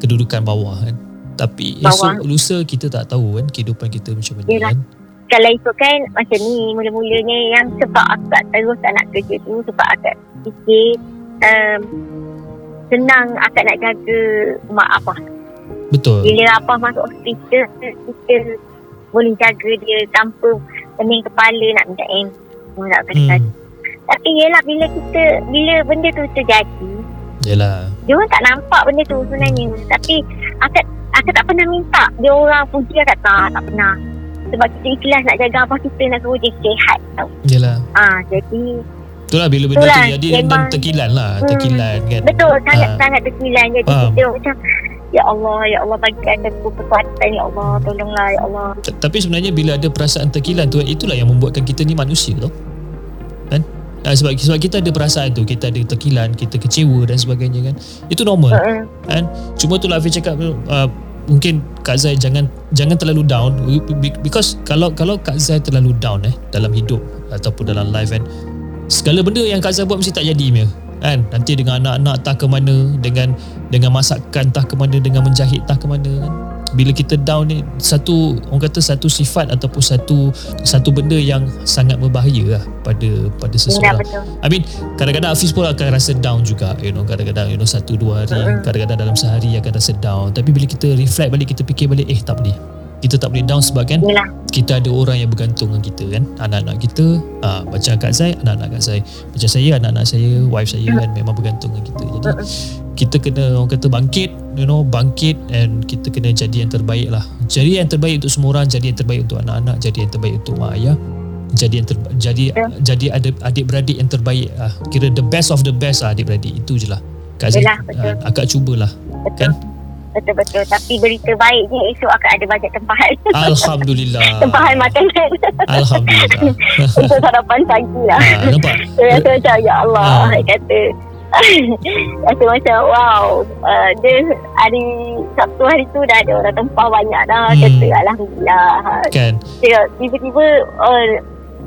kedudukan bawah kan tapi Bawah. esok lusa kita tak tahu kan kehidupan kita macam mana Yelah. kan Kalau ikutkan macam ni mula-mulanya yang sebab akak terus tak nak kerja tu sebab akak fikir um, senang akak nak jaga mak abah. betul Bila abah masuk hospital kita boleh jaga dia tanpa pening kepala nak minta M. Nak hmm. Tapi yelah bila kita bila benda tu terjadi yelah. Dia orang tak nampak benda tu sebenarnya. Tapi akak akak tak pernah minta. Dia orang puji akak tak tak pernah. Sebab kita ikhlas nak jaga apa kita nak suruh dia sihat tau. Yelah. Ah jadi itulah bila benda Itulah, tu jadi dan memang- terkilan lah Hmm. terkilan kan. Betul sangat Ah. sangat terkilan. Jadi Faham. kita macam ya Allah ya Allah bagikan aku kekuatan ya Allah tolonglah ya Allah. Tapi sebenarnya bila ada perasaan terkilan tu itulah yang membuatkan kita ni manusia tau. Ah, sebab sebab kita ada perasaan tu, kita ada terkilan, kita kecewa dan sebagainya kan. Itu normal Mm-mm. kan. Cuma tu lah Hafiz cakap uh, mungkin Kak Zai jangan jangan terlalu down Be- because kalau kalau Kak Zai terlalu down eh dalam hidup ataupun dalam life kan segala benda yang Kak Zai buat mesti tak jadi punya kan nanti dengan anak-anak tak ke mana dengan dengan masakan tak ke mana dengan menjahit tak ke mana kan bila kita down ni satu orang kata satu sifat ataupun satu satu benda yang sangat berbahaya lah pada pada ya seseorang. betul. I mean kadang-kadang Hafiz pun akan rasa down juga you know. Kadang-kadang you know satu dua hari Mm-mm. kadang-kadang dalam sehari akan rasa down. Tapi bila kita reflect balik kita fikir balik eh tak boleh kita tak boleh down sebab kan yelah kita ada orang yang bergantung dengan kita kan. Anak-anak kita ah, macam Kak Zai anak-anak Kak Zai. Macam saya anak-anak saya wife saya kan memang bergantung dengan kita. Jadi kita kena orang kata bangkit you know bangkit and kita kena jadi yang terbaik lah. Jadi yang terbaik untuk semua orang jadi yang terbaik untuk anak-anak jadi yang terbaik untuk mak ayah jadi yang terba- jadi jadi ada adik-beradik yang terbaik ah kira the best of the best lah adik-beradik. Itu je lah. Kak Zai Yelah, betul. ah, akak cubalah betul kan betul-betul. Tapi berita baiknya esok akan ada bajet tempahan. Alhamdulillah. Tempahan makanan. Alhamdulillah. Untuk sarapan pagi lah. Ah, nampak? Saya rasa macam Ya Allah Ah. Saya kata. Rasa macam Wow uh, Dia hari Sabtu hari tu Dah ada orang tempah banyak dah Hmm. Kata Alhamdulillah. Kan? Dia Tiba-tiba uh,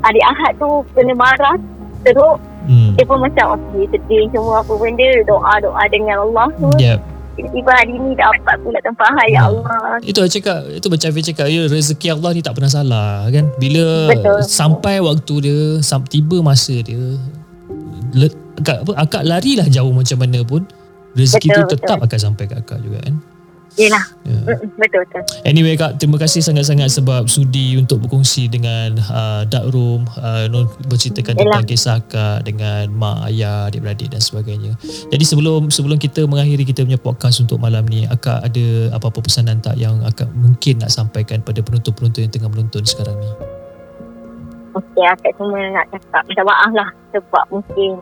Hari Ahad tu Kena marah Teruk. Hmm. Dia pun macam Okay sedih semua apa benda Doa-doa dengan Allah tu Yep. Tiba-tiba hari ni Dapat pula tempahan Ya Hmm. Allah Itu saya cakap Itu macam Hafiz cakap ya, Rezeki Allah ni tak pernah salah kan Bila Betul. Sampai waktu dia sam, Tiba masa dia le, akak, apa, akak larilah jauh macam mana pun Rezeki Betul, tu tetap betul. akan sampai ke akak juga kan Yelah. Ya. Mm-mm, Betul betul. Anyway Kak, terima kasih sangat-sangat sebab sudi untuk berkongsi dengan uh, Dark Room, uh, berceritakan Yalah. tentang kisah Kak dengan mak, ayah, adik-beradik dan sebagainya. Jadi sebelum sebelum kita mengakhiri kita punya podcast untuk malam ni, Akak ada apa-apa pesanan tak yang Akak mungkin nak sampaikan pada penonton-penonton yang tengah menonton sekarang ni? Okey, akak cuma nak cakap minta maaf lah sebab mungkin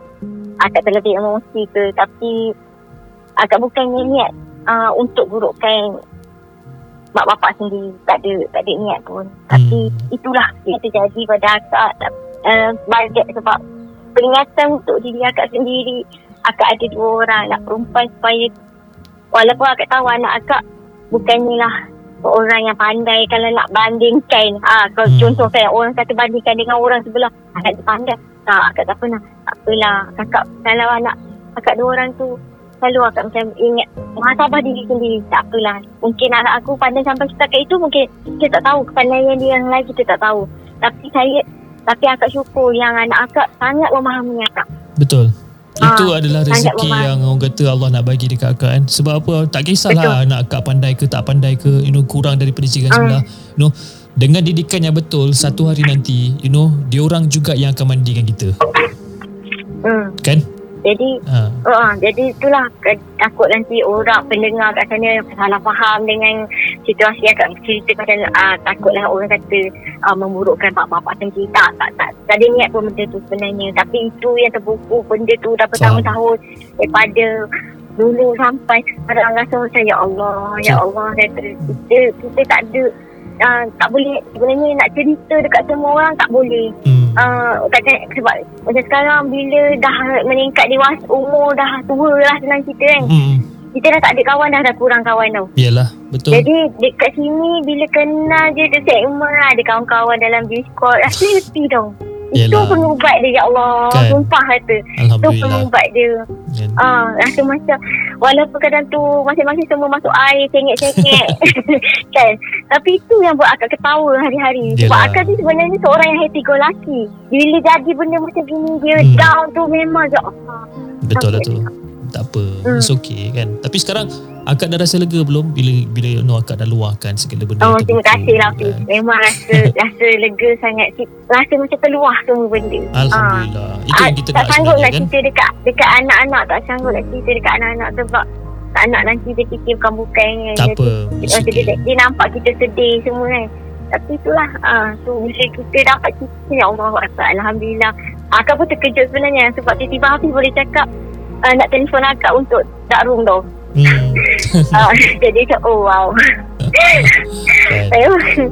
akak terlebih emosi ke tapi akak bukannya niat uh, untuk burukkan mak bapak sendiri. Tak ada, tak ada niat pun. Tapi Hmm. itulah yang terjadi pada akak uh, sebagai sebab peringatan untuk diri akak sendiri. Akak ada dua orang anak perempuan supaya walaupun akak tahu anak akak bukannya lah orang yang pandai kalau nak bandingkan ha, kalau Hmm. contoh kan orang kata bandingkan dengan orang sebelah akak pandai tak akak tak pernah tak apalah kakak kalau anak akak dua orang tu selalu akak macam ingat muhasabah diri sendiri tak apalah mungkin anak aku pandai sampai setakat itu mungkin kita tak tahu kepandaian dia yang lain kita tak tahu tapi saya tapi akak syukur yang anak akak sangat memahami akak Betul. Ah, Itu adalah sangat rezeki yang orang kata Allah nak bagi dekat akak kan. Sebab apa? Tak kisahlah anak akak pandai ke tak pandai ke, you know, kurang daripada jiran Ah. sebelah. You know, dengan didikan yang betul, satu hari nanti, you know, dia orang juga yang akan mandikan kita. hmm. Kan? Jadi Ha. Uh, jadi itulah ke- takut nanti orang pendengar kat sana salah faham dengan situasi yang kat cerita pasal uh, takutlah orang kata uh, memburukkan mak bapak sendiri tak, tak tak. Tak ada niat pun benda tu sebenarnya. Tapi itu yang terbuku benda tu dah bertahun-tahun daripada dulu sampai sekarang rasa macam ya Allah ya. Allah kata. Kita kita tak ada uh, tak boleh sebenarnya nak cerita dekat semua orang tak boleh Hmm. uh, kata sebab macam sekarang bila dah meningkat dewasa umur dah tua lah senang cerita kan Hmm. kita dah tak ada kawan dah dah kurang kawan tau Yalah, betul. jadi dekat sini bila kenal je the segment ada kawan-kawan dalam Discord rasa happy itu pengubat dia ya Allah Kan. sumpah kata itu pengubat dia? Ah, rasa macam walaupun kadang tu masing-masing semua masuk air cengek-cengek kan tapi itu yang buat akak ketawa hari-hari sebab Yelah. akak ni sebenarnya seorang yang happy go lucky bila jadi benda macam gini dia Hmm. down tu memang je Allah Betul lah tu. Tak apa. Hmm. It's okay kan. Tapi sekarang akak dah rasa lega belum bila bila you know, akak dah luahkan segala benda Oh, terima kasih lah kan? Memang rasa rasa lega sangat. Rasa macam terluah semua benda. Alhamdulillah. Itu Ah, yang kita tak nak sanggup nak sebenarnya kan. cerita dekat dekat anak-anak. Tak sanggup nak cerita dekat anak-anak sebab tak nak nanti dia fikir bukan-bukan. Tak apa. Dia, It's dia, dia, dia nampak kita sedih semua kan. Tapi itulah. Ah, so bila kita dapat cerita, ya Allah. Alhamdulillah. Akak pun terkejut sebenarnya sebab tiba-tiba Hafiz boleh cakap uh, nak telefon akak untuk dark room tau. Hmm. Ah, jadi macam, oh wow.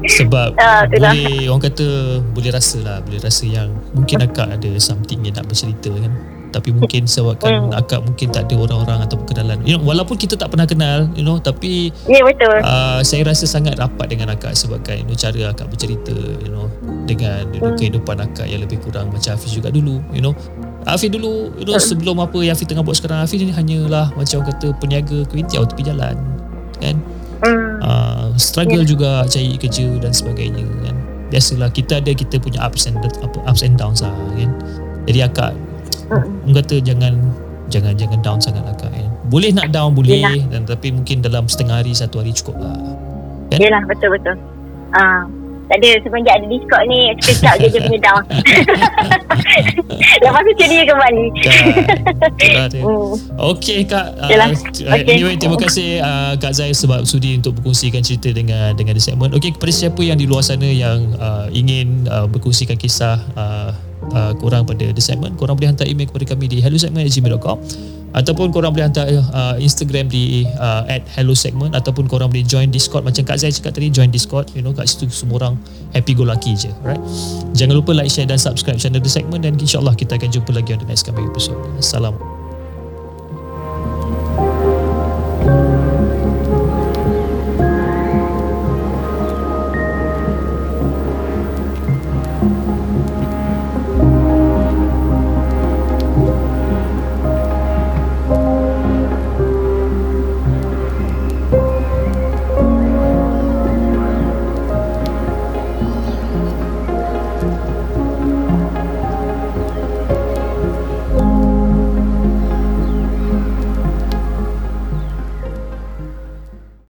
Sebab Ah, itulah. boleh orang kata boleh rasa lah boleh rasa yang mungkin akak ada something yang nak bercerita kan tapi mungkin sebabkan Hmm. akak mungkin tak ada orang-orang atau kenalan you know, walaupun kita tak pernah kenal you know tapi Ya betul. uh, saya rasa sangat rapat dengan akak sebabkan you know, cara akak bercerita you know dengan you know, Hmm. kehidupan akak yang lebih kurang macam Hafiz juga dulu you know Hafiz dulu you know, Hmm. sebelum apa yang Hafiz tengah buat sekarang Hafiz ni hanyalah macam kata peniaga kuintiau tepi jalan kan Hmm. uh, struggle juga cari kerja dan sebagainya kan biasalah kita ada kita punya ups and apa ups and downs lah kan jadi akak Hmm. kata jangan jangan jangan down sangat lah akak kan boleh nak down boleh Yelah. dan tapi mungkin dalam setengah hari satu hari cukup lah Kan? Yelah betul-betul. Ah, tak ada semenjak ada Discord ni sekejap je dia punya down. Lepas tu ceria kembali. itulah dia Hmm. Okey Kak uh, Yalah. uh, Okey. Anyway terima kasih uh, Kak Zai sebab sudi untuk berkongsikan cerita dengan dengan The Segment Okey kepada siapa yang di luar sana yang uh, ingin uh, berkongsikan kisah uh, uh, korang pada The Segment Korang boleh hantar email kepada kami di hellosegment.gmail.com Ataupun korang boleh hantar uh, Instagram di uh, at hello segment Ataupun korang boleh join Discord. Macam Kak Zai cakap tadi Join Discord You know kat situ semua orang Happy go lucky je Alright? Jangan lupa like, share dan subscribe channel The Segment Dan insyaAllah kita akan jumpa lagi on the next coming episode. Assalamualaikum